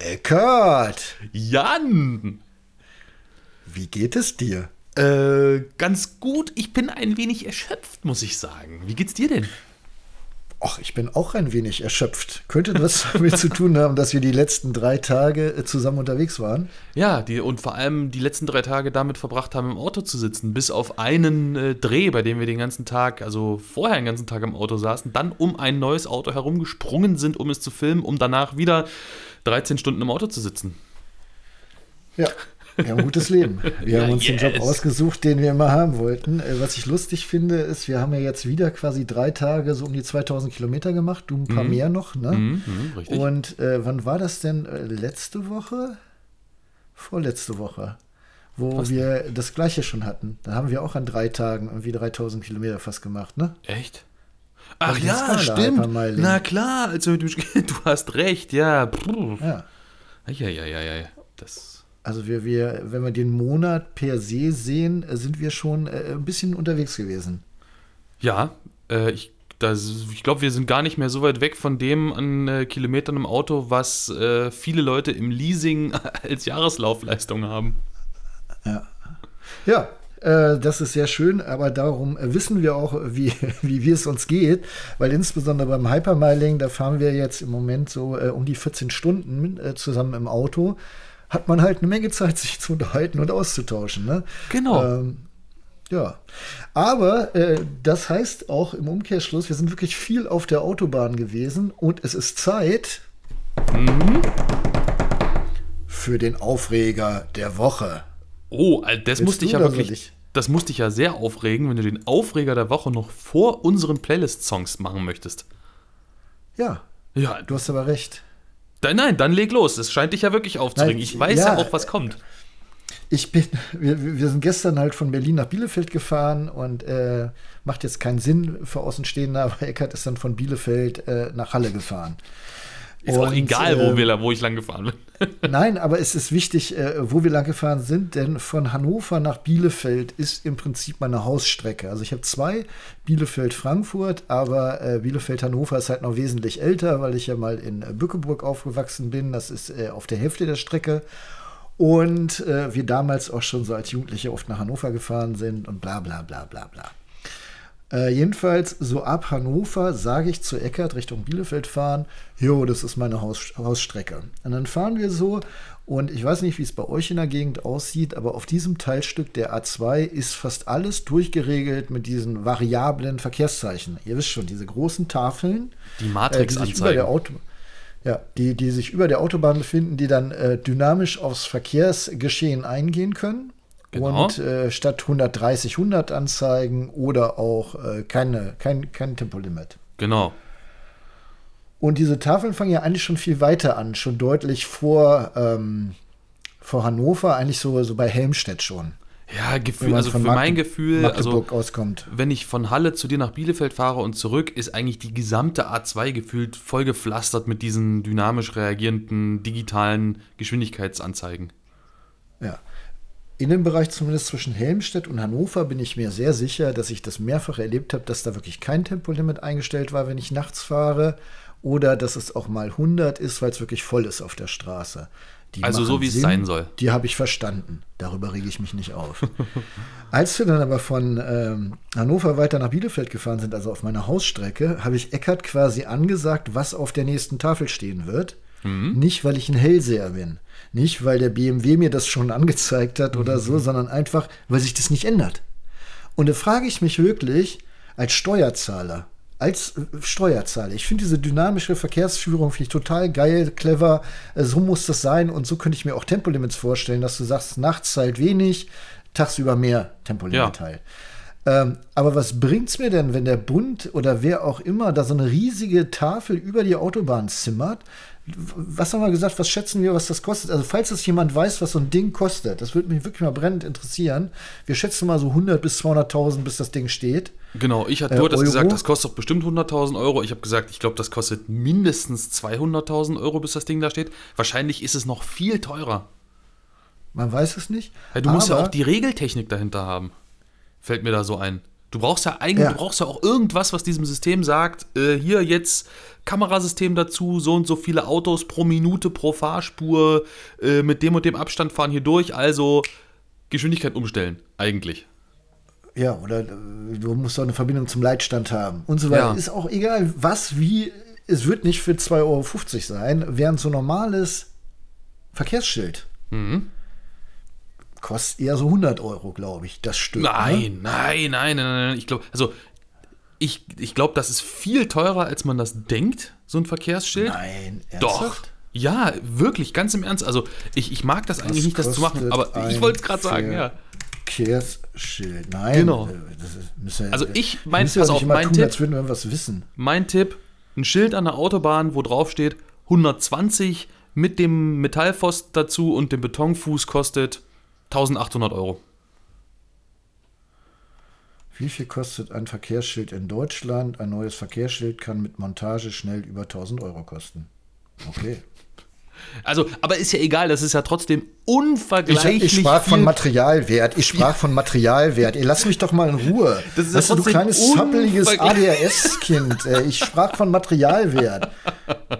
Eckart, Jan! wie geht es dir? Äh, ganz gut. Ich bin ein wenig erschöpft, muss ich sagen. Wie geht's dir denn? Ach, ich bin auch ein wenig erschöpft. Könnte das damit zu tun haben, dass wir die letzten drei Tage äh, zusammen unterwegs waren? Ja, die, und vor allem die letzten drei Tage damit verbracht haben, im Auto zu sitzen, bis auf einen äh, Dreh, bei dem wir den ganzen Tag, also vorher den ganzen Tag im Auto saßen, dann um ein neues Auto herumgesprungen sind, um es zu filmen, um danach wieder 13 Stunden im Auto zu sitzen. Ja, wir haben ein gutes Leben. Wir Ja, haben uns den Job yes. ausgesucht, den wir immer haben wollten. Äh, Was ich lustig finde, ist, wir haben ja jetzt wieder quasi drei Tage so um die 2000 Kilometer gemacht. Du ein paar mehr noch, ne? Mhm, mhm, richtig. Und äh, wann war das denn? Äh, letzte Woche? Vorletzte Woche. Wo Was wir das gleiche schon hatten. Da haben wir auch an drei Tagen irgendwie 3000 Kilometer fast gemacht, ne? Echt? Ach ja, stimmt. Na klar, also du, du hast recht, ja. Puh. Ja. Ja, ja, ja, ja. Das. Also wir, wir, wenn wir den Monat per se sehen, äh, sind wir schon äh, ein bisschen unterwegs gewesen. Ja, äh, ich, das, ich glaube, wir sind gar nicht mehr so weit weg von dem an äh, Kilometern im Auto, was äh, viele Leute im Leasing als Jahreslaufleistung haben. Ja, äh, das ist sehr schön, aber darum äh, wissen wir auch, wie, wie, wie es uns geht, weil insbesondere beim Hypermiling, da fahren wir jetzt im Moment so äh, um die 14 Stunden äh, zusammen im Auto, hat man halt eine Menge Zeit, sich zu unterhalten und auszutauschen. Ne? Genau. Ähm, ja, aber äh, das heißt auch im Umkehrschluss, wir sind wirklich viel auf der Autobahn gewesen und es ist Zeit für den Aufreger der Woche. Oh, das Willst musste ich ja wirklich. ich? Das musste dich ja sehr aufregen, wenn du den Aufreger der Woche noch vor unseren Playlist-Songs machen möchtest. Ja, Ja, du hast aber recht. dann, nein, dann leg los. Es scheint dich ja wirklich aufzuregen. Nein, ich weiß ja, ja, auch, was kommt. Ich bin, wir, wir sind gestern halt von Berlin nach Bielefeld gefahren und äh, macht jetzt keinen Sinn für Außenstehende, aber Eckert ist dann von Bielefeld äh, nach Halle gefahren. Ist auch Und, egal, wo, äh, wir, wo ich lang gefahren bin. Nein, aber es ist wichtig, äh, wo wir lang gefahren sind, denn von Hannover nach Bielefeld ist im Prinzip meine Hausstrecke. Also ich habe zwei, Bielefeld-Frankfurt, aber äh, Bielefeld-Hannover ist halt noch wesentlich älter, weil ich ja mal in äh, Bückeburg aufgewachsen bin. Das ist äh, auf der Hälfte der Strecke. Und äh, wir damals auch schon so als Jugendliche oft nach Hannover gefahren sind und bla bla bla bla bla. Äh, jedenfalls, so ab Hannover sage ich zu Eckert Richtung Bielefeld fahren, jo, das ist meine Haus Hausstrecke. Und dann fahren wir so und ich weiß nicht, wie es bei euch in der Gegend aussieht, aber auf diesem Teilstück der A2 ist fast alles durchgeregelt mit diesen variablen Verkehrszeichen. Ihr wisst schon, diese großen Tafeln, Die äh, die sich über Matrix-Anzeigen. der Auto ja, die, die sich über der Autobahn befinden, die dann äh, dynamisch aufs Verkehrsgeschehen eingehen können. Genau. Und äh, statt 130 100 anzeigen oder auch äh, keine, kein, kein Tempolimit. Genau. Und diese Tafeln fangen ja eigentlich schon viel weiter an, schon deutlich vor, ähm, vor Hannover, eigentlich so, so bei Helmstedt schon. Ja, Gefühl, also für von mein Magde- Gefühl, also auskommt. wenn ich von Halle zu dir nach Bielefeld fahre und zurück, ist eigentlich die gesamte A2 gefühlt voll gepflastert mit diesen dynamisch reagierenden digitalen Geschwindigkeitsanzeigen. Ja. In dem Bereich zumindest zwischen Helmstedt und Hannover bin ich mir sehr sicher, dass ich das mehrfach erlebt habe, dass da wirklich kein Tempolimit eingestellt war, wenn ich nachts fahre. Oder dass es auch mal 100 ist, weil es wirklich voll ist auf der Straße. Die Also so, wie es Sinn, sein soll. Die habe ich verstanden. Darüber rege ich mich nicht auf. Als wir dann aber von ähm, Hannover weiter nach Bielefeld gefahren sind, also auf meiner Hausstrecke, habe ich Eckart quasi angesagt, was auf der nächsten Tafel stehen wird. Mhm. Nicht, weil ich ein Hellseher bin. Nicht, weil der BMW mir das schon angezeigt hat oder Mhm. so, sondern einfach, weil sich das nicht ändert. Und da frage ich mich wirklich, als Steuerzahler, als äh, Steuerzahler, ich finde diese dynamische Verkehrsführung finde ich total geil, clever, äh, so muss das sein und so könnte ich mir auch Tempolimits vorstellen, dass du sagst, nachts halt wenig, tagsüber mehr Tempolimit Ja. halt. Ähm, aber was bringt's mir denn, wenn der Bund oder wer auch immer da so eine riesige Tafel über die Autobahn zimmert? Was haben wir gesagt, was schätzen wir, was das kostet? Also falls es jemand weiß, was so ein Ding kostet, das würde mich wirklich mal brennend interessieren. Wir schätzen mal so 100 bis 200.000, bis das Ding steht. Genau, ich hatte, Äh, Euro? gesagt, das kostet doch bestimmt 100.000 Euro. Ich habe gesagt, ich glaube, das kostet mindestens 200.000 Euro, bis das Ding da steht. Wahrscheinlich ist es noch viel teurer. Man weiß es nicht. Ja, du musst ja auch die Regeltechnik dahinter haben. Fällt mir da so ein. Du brauchst ja eigentlich, Ja. du brauchst ja auch irgendwas, was diesem System sagt, äh, hier jetzt Kamerasystem dazu, so und so viele Autos pro Minute, pro Fahrspur, äh, mit dem und dem Abstand fahren hier durch, also Geschwindigkeit umstellen, eigentlich. Ja, oder äh, du musst auch eine Verbindung zum Leitstand haben und so weiter. Ja. Ist auch egal, was, wie. Es wird nicht für 2,50 Euro sein, während so normales Verkehrsschild Mhm. Kostet eher so 100 Euro, glaube ich, das Stück. Ne? Nein, nein, nein, nein, nein. Ich glaube, also ich, ich glaube, das ist viel teurer, als man das denkt, so ein Verkehrsschild. Nein, Doch. ernsthaft? Ja, wirklich, ganz im Ernst. Also ich, ich mag das eigentlich nicht, das zu machen, aber ich wollte es gerade sagen, ja. Verkehrsschild. Nein. Genau. Das ist, wir- Also ich- mein- ja pass auf, mein tun, Tipp- als würden wir was wissen. Mein Tipp, ein Schild an der Autobahn, wo drauf steht 120 mit dem Metallpfosten dazu und dem Betonfuß kostet 1800 Euro. Wie viel kostet ein Verkehrsschild in Deutschland? Ein neues Verkehrsschild kann mit Montage schnell über 1000 Euro kosten. Okay. Also, aber ist ja egal, das ist ja trotzdem Ich, unvergleichlich. ich sprach von Materialwert. Ich sprach von Materialwert. Ihr lasst mich doch mal in Ruhe. Das ist ja weißt du, du trotzdem kleines zappeliges ADHS-Kind. Ich sprach von Materialwert.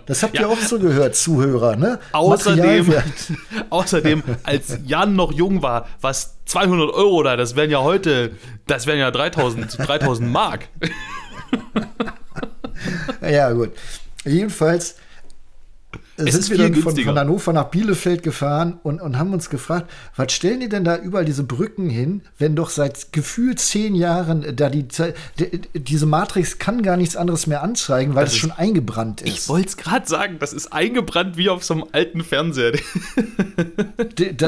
Das habt ihr auch so gehört, Zuhörer, ne? Außerdem, außerdem, als Jan noch jung war, was 200 Euro da, das wären ja heute, das wären ja 3000, 3000 Mark. Ja, gut. Jedenfalls Es sind ist wir dann von, von Hannover nach Bielefeld gefahren und, und haben uns gefragt, was stellen die denn da überall diese Brücken hin, wenn doch seit gefühlt zehn Jahren da die die- diese Matrix kann gar nichts anderes mehr anzeigen, weil Das es ist- schon eingebrannt Ich ist. wollte es gerade sagen, das ist eingebrannt wie auf so einem alten Fernseher.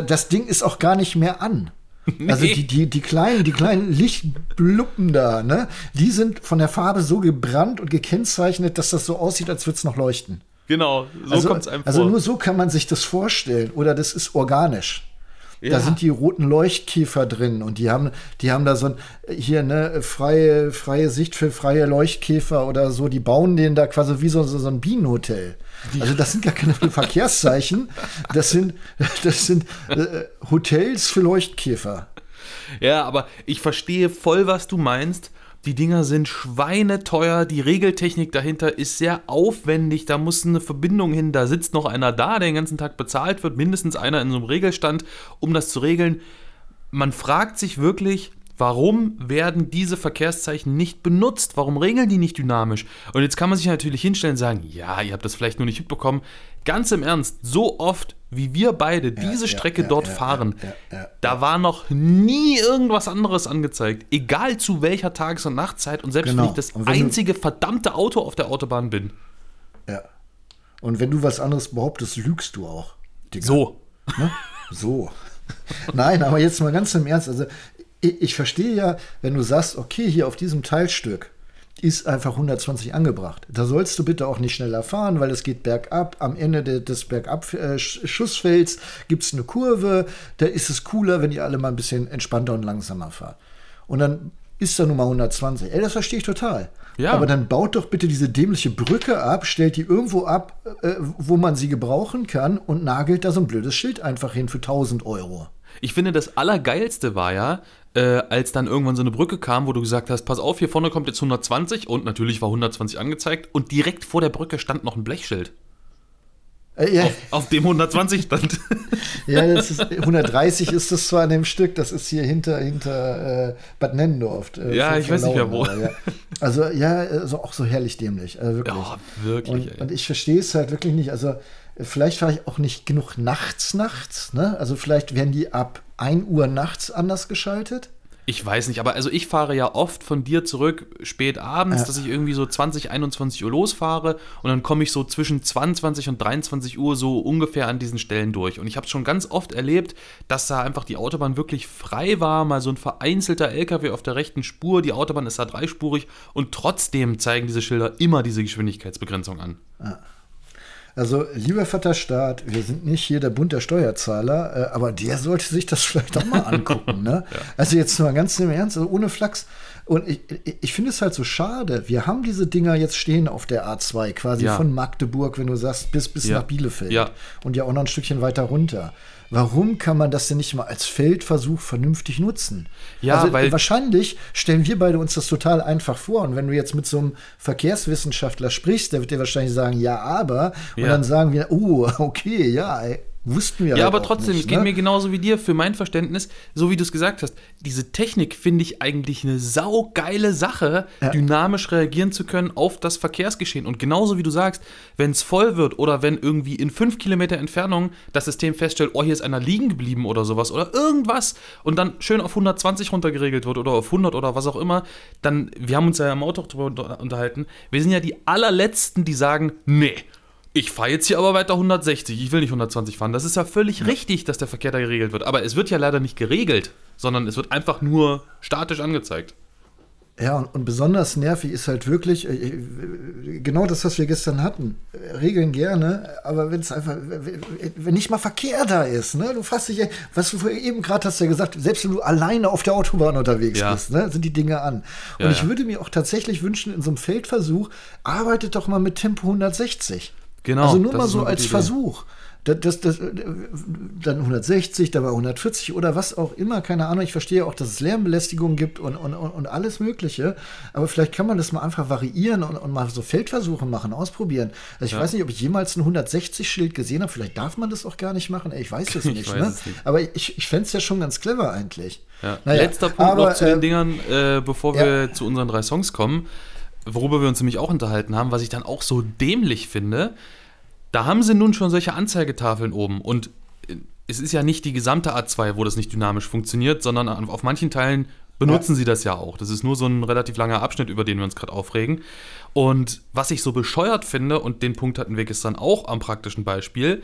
Das Ding ist auch gar nicht mehr an. Also Nee. die, die, die kleinen, die kleinen Lichtbluppen da, ne, die sind von der Farbe so gebrannt und gekennzeichnet, dass das so aussieht, als würde es noch leuchten. Genau, so also, kommt es einem also nur so kann man sich das vorstellen. Oder das ist organisch. Ja. Da sind die roten Leuchtkäfer drin und die haben, die haben da so ein, hier, ne, freie, freie Sicht für freie Leuchtkäfer oder so, die bauen den da quasi wie so, so, so ein Bienenhotel. Also das sind gar keine Verkehrszeichen, das sind, das sind äh, Hotels für Leuchtkäfer. Ja, aber ich verstehe voll, was du meinst. Die Dinger sind schweineteuer, die Regeltechnik dahinter ist sehr aufwendig, da muss eine Verbindung hin, da sitzt noch einer da, der den ganzen Tag bezahlt wird, mindestens einer in so einem Regelstand, um das zu regeln. Man fragt sich wirklich, warum werden diese Verkehrszeichen nicht benutzt? Warum regeln die nicht dynamisch? Und jetzt kann man sich natürlich hinstellen und sagen, ja, ihr habt das vielleicht nur nicht mitbekommen. Ganz im Ernst, so oft wie wir beide diese ja, Strecke ja, dort ja, fahren, da war noch nie irgendwas anderes angezeigt. Egal zu welcher Tages- und Nachtzeit und selbst Genau. wenn ich das wenn einzige verdammte Auto auf der Autobahn bin. Ja. Und wenn du was anderes behauptest, lügst du auch. Digga. So. Ne? So. Nein, aber jetzt mal ganz im Ernst. Also, ich, ich verstehe ja, wenn du sagst, okay, hier auf diesem Teilstück ist einfach 120 angebracht. Da sollst du bitte auch nicht schneller fahren, weil es geht bergab. Am Ende de, des Bergab-Schussfelds gibt es eine Kurve. Da ist es cooler, wenn ihr alle mal ein bisschen entspannter und langsamer fahrt. Und dann ist da nun mal 120. Ey, das verstehe ich total. Ja. Aber dann baut doch bitte diese dämliche Brücke ab, stellt die irgendwo ab, äh, wo man sie gebrauchen kann und nagelt da so ein blödes Schild einfach hin für 1000 Euro. Ich finde, das Allergeilste war ja, äh, als dann irgendwann so eine Brücke kam, wo du gesagt hast, pass auf, hier vorne kommt jetzt 120 und natürlich war 120 angezeigt und direkt vor der Brücke stand noch ein Blechschild, Äh, ja, auf, auf dem 120 stand. ja ist, 130 ist das zwar an dem Stück, das ist hier hinter, hinter äh, Bad Nennendorf. Äh, Ja, ich weiß nicht mehr, wo. Ja. Also ja, also auch so herrlich dämlich, also wirklich. Ja, wirklich, Und, und ich verstehe es halt wirklich nicht. Also vielleicht fahre ich auch nicht genug nachts nachts. Ne? Also vielleicht werden die ab 1 Uhr nachts anders geschaltet. Ich weiß nicht, aber also ich fahre ja oft von dir zurück spät abends, Ja. dass ich irgendwie so 20, 21 Uhr losfahre und dann komme ich so zwischen 22 und 23 Uhr so ungefähr an diesen Stellen durch. Und ich habe schon ganz oft erlebt, dass da einfach die Autobahn wirklich frei war, mal so ein vereinzelter LKW auf der rechten Spur, die Autobahn ist da dreispurig und trotzdem zeigen diese Schilder immer diese Geschwindigkeitsbegrenzung an. Also, lieber Vaterstaat, wir sind nicht hier der Bund der Steuerzahler, äh, aber der sollte sich das vielleicht auch mal angucken. Ne? Also jetzt mal ganz im Ernst, also ohne Flachs. Und ich, ich finde es halt so schade. Wir haben diese Dinger jetzt stehen auf der A2, quasi Ja. von Magdeburg, wenn du sagst, bis, bis Ja. nach Bielefeld. Ja. Und ja auch noch ein Stückchen weiter runter. Warum kann man das denn nicht mal als Feldversuch vernünftig nutzen? Ja, also, weil- wahrscheinlich stellen wir beide uns das total einfach vor. Und wenn du jetzt mit so einem Verkehrswissenschaftler sprichst, der wird dir wahrscheinlich sagen, ja, aber. Und Ja. dann sagen wir, oh, okay, ja, ey, wussten wir Ja, halt aber trotzdem, nicht, es geht ne? mir genauso wie dir. Für mein Verständnis, so wie du es gesagt hast, diese Technik finde ich eigentlich eine saugeile Sache, dynamisch reagieren zu können auf das Verkehrsgeschehen. Und genauso wie du sagst, wenn es voll wird oder wenn irgendwie in fünf Kilometer Entfernung das System feststellt, oh, hier ist einer liegen geblieben oder sowas oder irgendwas und dann schön auf 120 runtergeregelt wird oder auf 100 oder was auch immer, dann, wir haben uns ja im Auto drüber unter- unterhalten, wir sind ja die allerletzten, die sagen, nee, ich fahre jetzt hier aber weiter 160, ich will nicht 120 fahren. Das ist ja völlig richtig, dass der Verkehr da geregelt wird. Aber es wird ja leider nicht geregelt, sondern es wird einfach nur statisch angezeigt. Ja, und, und besonders nervig ist halt wirklich äh, äh, genau das, was wir gestern hatten. Regeln gerne, aber wenn es einfach, wenn- nicht mal Verkehr da ist, ne? Du fragst dich, ja, was du eben gerade hast ja gesagt, selbst wenn du alleine auf der Autobahn unterwegs Ja. bist, ne, sind die Dinge an. Und Ja, ich ja. würde mir auch tatsächlich wünschen, in so einem Feldversuch, arbeitet doch mal mit Tempo 160. Genau, Also nur das mal so als Idee. Versuch. Das, das, das, äh, dann 160, dabei 140 oder was auch immer, keine Ahnung. Ich verstehe auch, dass es Lärmbelästigung gibt und, und, und, alles Mögliche. Aber vielleicht kann man das mal einfach variieren und, und mal so Feldversuche machen, ausprobieren. Also ich Ja. weiß nicht, ob ich jemals ein 160-Schild gesehen habe. Vielleicht darf man das auch gar nicht machen. Ey, Ich weiß es Ich nicht. weiß ne? es nicht. Aber ich, ich fände es ja schon ganz clever eigentlich. Ja. Naja, Letzter Punkt aber, noch zu äh, den Dingern, äh, bevor ja. wir zu unseren drei Songs kommen, worüber wir uns nämlich auch unterhalten haben, was ich dann auch so dämlich finde. Da haben sie nun schon solche Anzeigetafeln oben und äh, es ist ja nicht die gesamte A2, wo das nicht dynamisch funktioniert, sondern auf manchen Teilen benutzen sie das ja auch. Das ist nur so ein relativ langer Abschnitt, über den wir uns gerade aufregen. Und was ich so bescheuert finde, und den Punkt hatten wir gestern auch am praktischen Beispiel,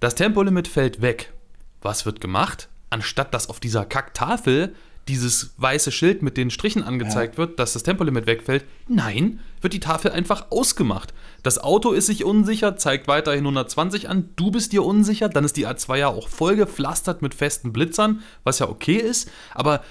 das Tempolimit fällt weg. Was wird gemacht? Anstatt dass auf dieser Kacktafel dieses weiße Schild mit den Strichen angezeigt wird, dass das Tempolimit wegfällt, nein, wird die Tafel einfach ausgemacht. Das Auto ist sich unsicher, zeigt weiterhin 120 an, du bist dir unsicher, dann ist die A2 ja auch voll gepflastert mit festen Blitzern, was ja okay ist, aber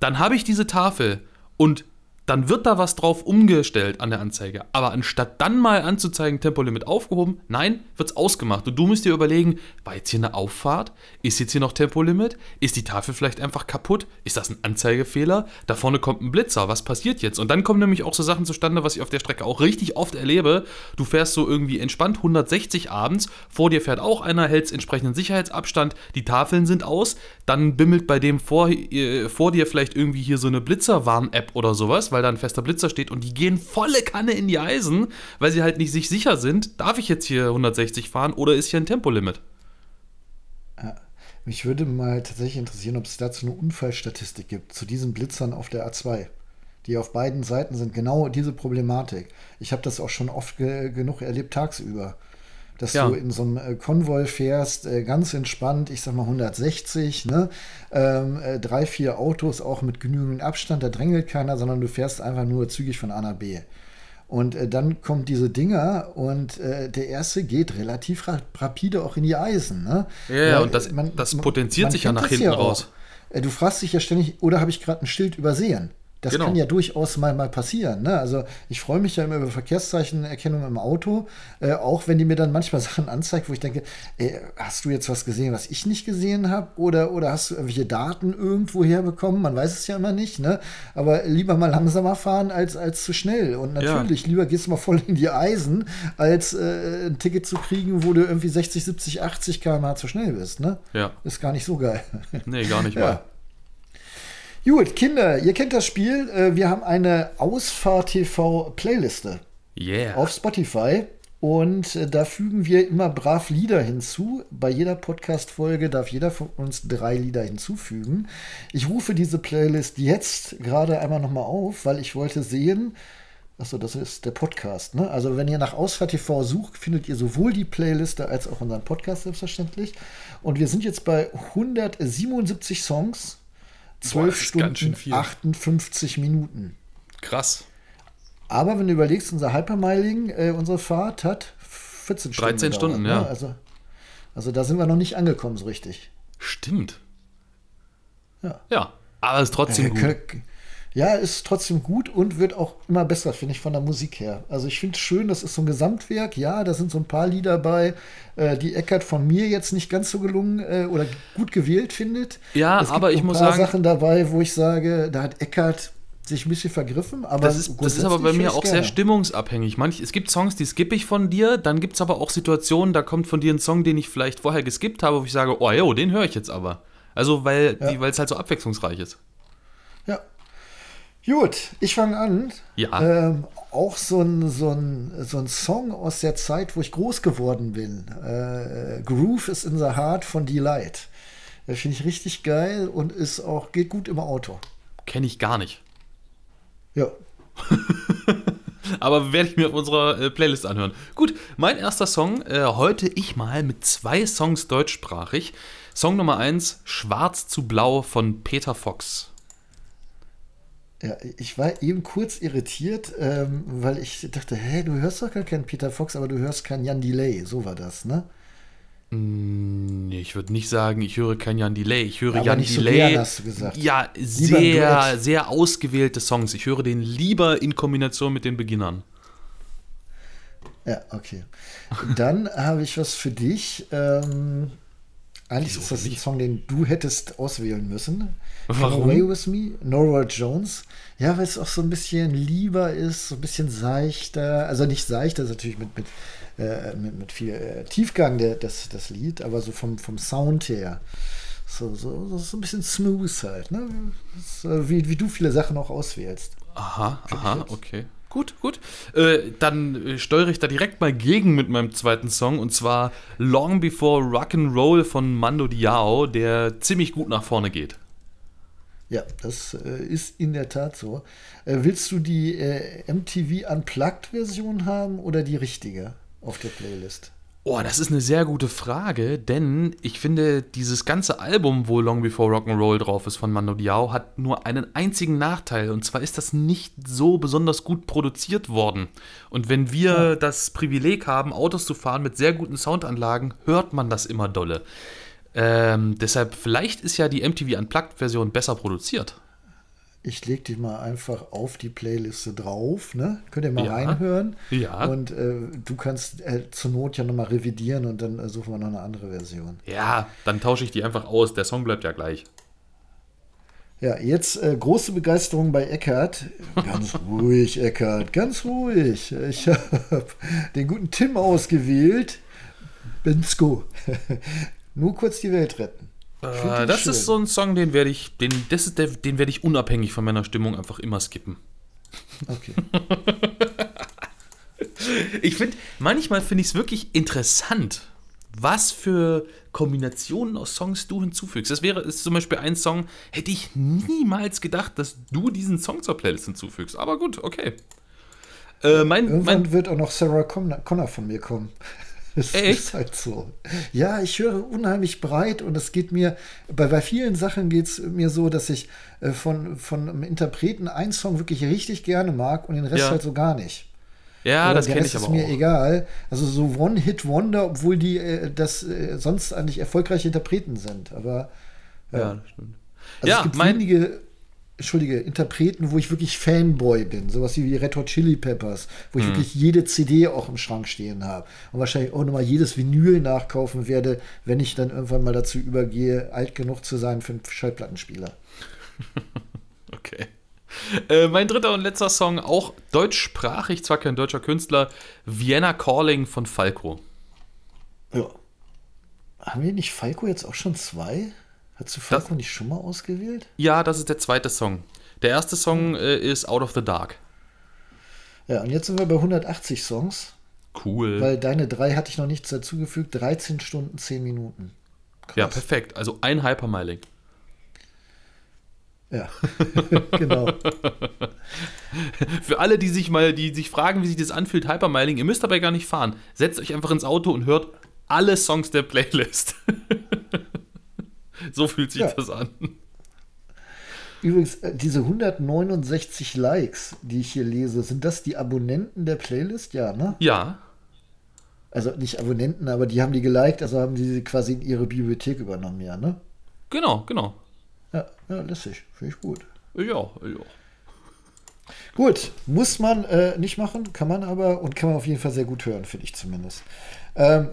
dann habe ich diese Tafel und dann wird da was drauf umgestellt an der Anzeige. Aber anstatt dann mal anzuzeigen, Tempolimit aufgehoben, nein, wird es ausgemacht. Und du musst dir überlegen, war jetzt hier eine Auffahrt? Ist jetzt hier noch Tempolimit? Ist die Tafel vielleicht einfach kaputt? Ist das ein Anzeigefehler? Da vorne kommt ein Blitzer, was passiert jetzt? Und dann kommen nämlich auch so Sachen zustande, was ich auf der Strecke auch richtig oft erlebe. Du fährst so irgendwie entspannt 160 abends, vor dir fährt auch einer, hältst entsprechenden Sicherheitsabstand, die Tafeln sind aus, dann bimmelt bei dem vor, äh, vor dir vielleicht irgendwie hier so eine Blitzerwarn-App oder sowas, weil da ein fester Blitzer steht und die gehen volle Kanne in die Eisen, weil sie halt nicht sich sicher sind, darf ich jetzt hier 160 fahren oder ist hier ein Tempolimit? Mich würde mal tatsächlich interessieren, ob es dazu eine Unfallstatistik gibt, zu diesen Blitzern auf der A2. Die auf beiden Seiten sind genau diese Problematik. Ich habe das auch schon oft ge genug erlebt tagsüber. Dass Ja. du in so einem äh, Konvoi fährst, äh, ganz entspannt, ich sag mal 160, ne? Ähm, äh, drei, vier Autos auch mit genügend Abstand, da drängelt keiner, sondern du fährst einfach nur zügig von A nach B. Und äh, dann kommt diese Dinger und äh, der erste geht relativ ra rapide auch in die Eisen. Ne? Ja, ja, und das- äh, das potenziert sich ja nach hinten auch. raus. Äh, Du fragst dich ja ständig, oder habe ich gerade ein Schild übersehen? Das Genau. kann ja durchaus mal, mal passieren. Ne? Also ich freue mich ja immer über Verkehrszeichenerkennung im Auto, äh, auch wenn die mir dann manchmal Sachen anzeigt, wo ich denke, ey, hast du jetzt was gesehen, was ich nicht gesehen habe? Oder, oder hast du irgendwelche Daten irgendwo herbekommen? Man weiß es ja immer nicht. Ne? Aber lieber mal langsamer fahren als, als zu schnell. Und Ja. natürlich, lieber gehst du mal voll in die Eisen, als äh, ein Ticket zu kriegen, wo du irgendwie 60, 70, 80 km/h zu schnell bist. Ne? Ja, Ist gar nicht so geil. nee, gar nicht Ja. Gut, Kinder, ihr kennt das Spiel. Äh, Wir haben eine Ausfahr-TV-Playliste Yeah. auf Spotify. Und äh, da fügen wir immer brav Lieder hinzu. Bei jeder Podcast-Folge darf jeder von uns drei Lieder hinzufügen. Ich rufe diese Playlist jetzt gerade einmal nochmal auf, weil ich wollte sehen, Achso, das ist der Podcast. Ne? Also, wenn ihr nach Ausfahrt TV sucht, findet ihr sowohl die Playliste als auch unseren Podcast selbstverständlich. Und wir sind jetzt bei 177 Songs, 12 das ist ganz schön Stunden, viel. 58 Minuten. Krass. Aber wenn du überlegst, unser Hypermiling, äh, unsere Fahrt hat 14 Stunden. 13 gedauert, Stunden, ne? ja. Also, also da sind wir noch nicht angekommen so richtig. Stimmt. Ja. Ja, aber ist trotzdem Äh, gut. kö- Ja, ist trotzdem gut und wird auch immer besser, finde ich, von der Musik her. Also ich finde es schön, das ist so ein Gesamtwerk. Ja, da sind so ein paar Lieder bei, äh, die Eckert von mir jetzt nicht ganz so gelungen äh, oder gut gewählt findet. Ja, es gibt aber ich ein muss paar sagen, Sachen dabei, wo ich sage, da hat Eckert sich ein bisschen vergriffen. Aber das ist, das ist aber bei mir auch sehr gerne. stimmungsabhängig. Manch, es gibt Songs, die skippe ich von dir, dann gibt es aber auch Situationen, da kommt von dir ein Song, den ich vielleicht vorher geskippt habe, wo ich sage, oh jo, den höre ich jetzt aber. Also, weil Ja. es halt so abwechslungsreich ist. Gut, ich fange an. Ja. Ähm, auch so ein, so, ein, so ein Song aus der Zeit, wo ich groß geworden bin. Äh, Groove is in the Heart von Delight. Das finde ich richtig geil und ist auch, geht gut im Auto. Kenne ich gar nicht. Ja. Aber werde ich mir auf unserer äh, Playlist anhören. Gut, mein erster Song, äh, heute ich mal mit zwei Songs deutschsprachig. Song Nummer 1, Schwarz zu Blau von Peter Fox. Ja, ich war eben kurz irritiert, ähm, weil ich dachte, hä, du hörst doch gar keinen Peter Fox, aber du hörst keinen Jan Delay. So war das, ne? Nee, ich würde nicht sagen, ich höre kein Jan Delay. Ich höre Aber Jan nicht so Delay. gern, hast du gesagt. Ja, Lieber sehr, sehr ausgewählte Songs. Ich höre den lieber in Kombination mit den Beginnern. Ja, okay. Dann habe ich was für dich. Ähm, eigentlich ist das ein? Song, den du hättest auswählen müssen. Warum? Come Away With Me, Nora Jones. Ja, weil es auch so ein bisschen lieber ist, so ein bisschen seichter. Also nicht seichter, ist natürlich mit, mit, äh, mit, mit viel äh, Tiefgang der, das, das Lied, aber so vom, vom Sound her. So, so, so, ein bisschen smooth halt. Ne? So, wie, wie du viele Sachen auch auswählst. Aha, Für aha, okay. Gut, gut. Äh, dann äh, steuere ich da direkt mal gegen mit meinem zweiten Song und zwar Long Before Rock'n'Roll von Mando Diao, der ziemlich gut nach vorne geht. Ja, das äh, ist in der Tat so. Äh, willst du die äh, MTV Unplugged-Version haben oder die richtige auf der Playlist? Oh, das ist eine sehr gute Frage, denn ich finde, dieses ganze Album, wo Long Before Rock'n'Roll drauf ist von Mando Diao, hat nur einen einzigen Nachteil und zwar ist das nicht so besonders gut produziert worden. Und wenn wir das Privileg haben, Autos zu fahren mit sehr guten Soundanlagen, hört man das immer dolle. Ähm, deshalb, vielleicht ist ja die MTV Unplugged-Version besser produziert. Ich leg die mal einfach auf die Playliste drauf. Ne? Könnt ihr mal Ja. reinhören. Ja. Und äh, du kannst äh, zur Not ja nochmal revidieren und dann äh, suchen wir noch eine andere Version. Ja, dann tausche ich die einfach aus. Der Song bleibt ja gleich. Ja, jetzt äh, große Begeisterung bei Eckart. Ganz ruhig, Eckart, ganz ruhig. Ich habe den guten Tim ausgewählt. Bensko. Nur kurz die Welt retten. Äh, das schön. ist so ein Song, den werde ich, den, das ist der, den werde ich unabhängig von meiner Stimmung einfach immer skippen. Okay. Ich finde, manchmal finde ich es wirklich interessant, was für Kombinationen aus Songs du hinzufügst. Das wäre ist zum Beispiel ein Song, hätte ich niemals gedacht, dass du diesen Song zur Playlist hinzufügst. Aber gut, okay. Äh, mein, Irgendwann mein, wird auch noch Sarah Connor von mir kommen. Es Echt? ist halt so. Ja, ich höre unheimlich breit und es geht mir, bei, bei vielen Sachen geht es mir so, dass ich äh, von, von einem Interpreten einen Song wirklich richtig gerne mag und den Rest Ja. halt so gar nicht. ja, Oder das kenne ich aber ist mir auch. egal. Also so One-Hit-Wonder, obwohl die äh, das äh, sonst eigentlich erfolgreiche Interpreten sind. Aber Ja, stimmt. also ja, es gibt mein, wenige, Entschuldige, Interpreten, wo ich wirklich Fanboy bin. Sowas wie Red Hot Chili Peppers, wo ich wirklich jede CD auch im Schrank stehen habe. Und wahrscheinlich auch nochmal jedes Vinyl nachkaufen werde, wenn ich dann irgendwann mal dazu übergehe, alt genug zu sein für einen Schallplattenspieler. Okay. Äh, mein dritter und letzter Song, auch deutschsprachig, zwar kein deutscher Künstler, Vienna Calling von Falco. Ja. Haben wir nicht Falco jetzt auch schon zwei? Hast du Falco nicht schon mal ausgewählt? Ja, das ist der zweite Song. Der erste Song äh, ist Out of the Dark. Ja, und jetzt sind wir bei 180 Songs, Cool. weil deine drei hatte ich noch nichts dazugefügt. 13 Stunden, 10 Minuten. ja, perfekt. Also ein Hypermiling. Ja, genau. Für alle, die sich mal, die sich fragen, wie sich das anfühlt, Hypermiling, ihr müsst dabei gar nicht fahren. Setzt euch einfach ins Auto und hört alle Songs der Playlist. so fühlt sich Ja. das an. Übrigens, äh, diese 169 Likes, die ich hier lese, sind das die Abonnenten der Playlist? Ja, ne? Ja. Also nicht Abonnenten, aber die haben die geliked, also haben die sie quasi in ihre Bibliothek übernommen, ja, ne? Genau, genau. Ja, ja lässig. Finde ich gut. Ja, ja. Gut, muss man äh, nicht machen, kann man aber und kann man auf jeden Fall sehr gut hören, finde ich zumindest. Ähm,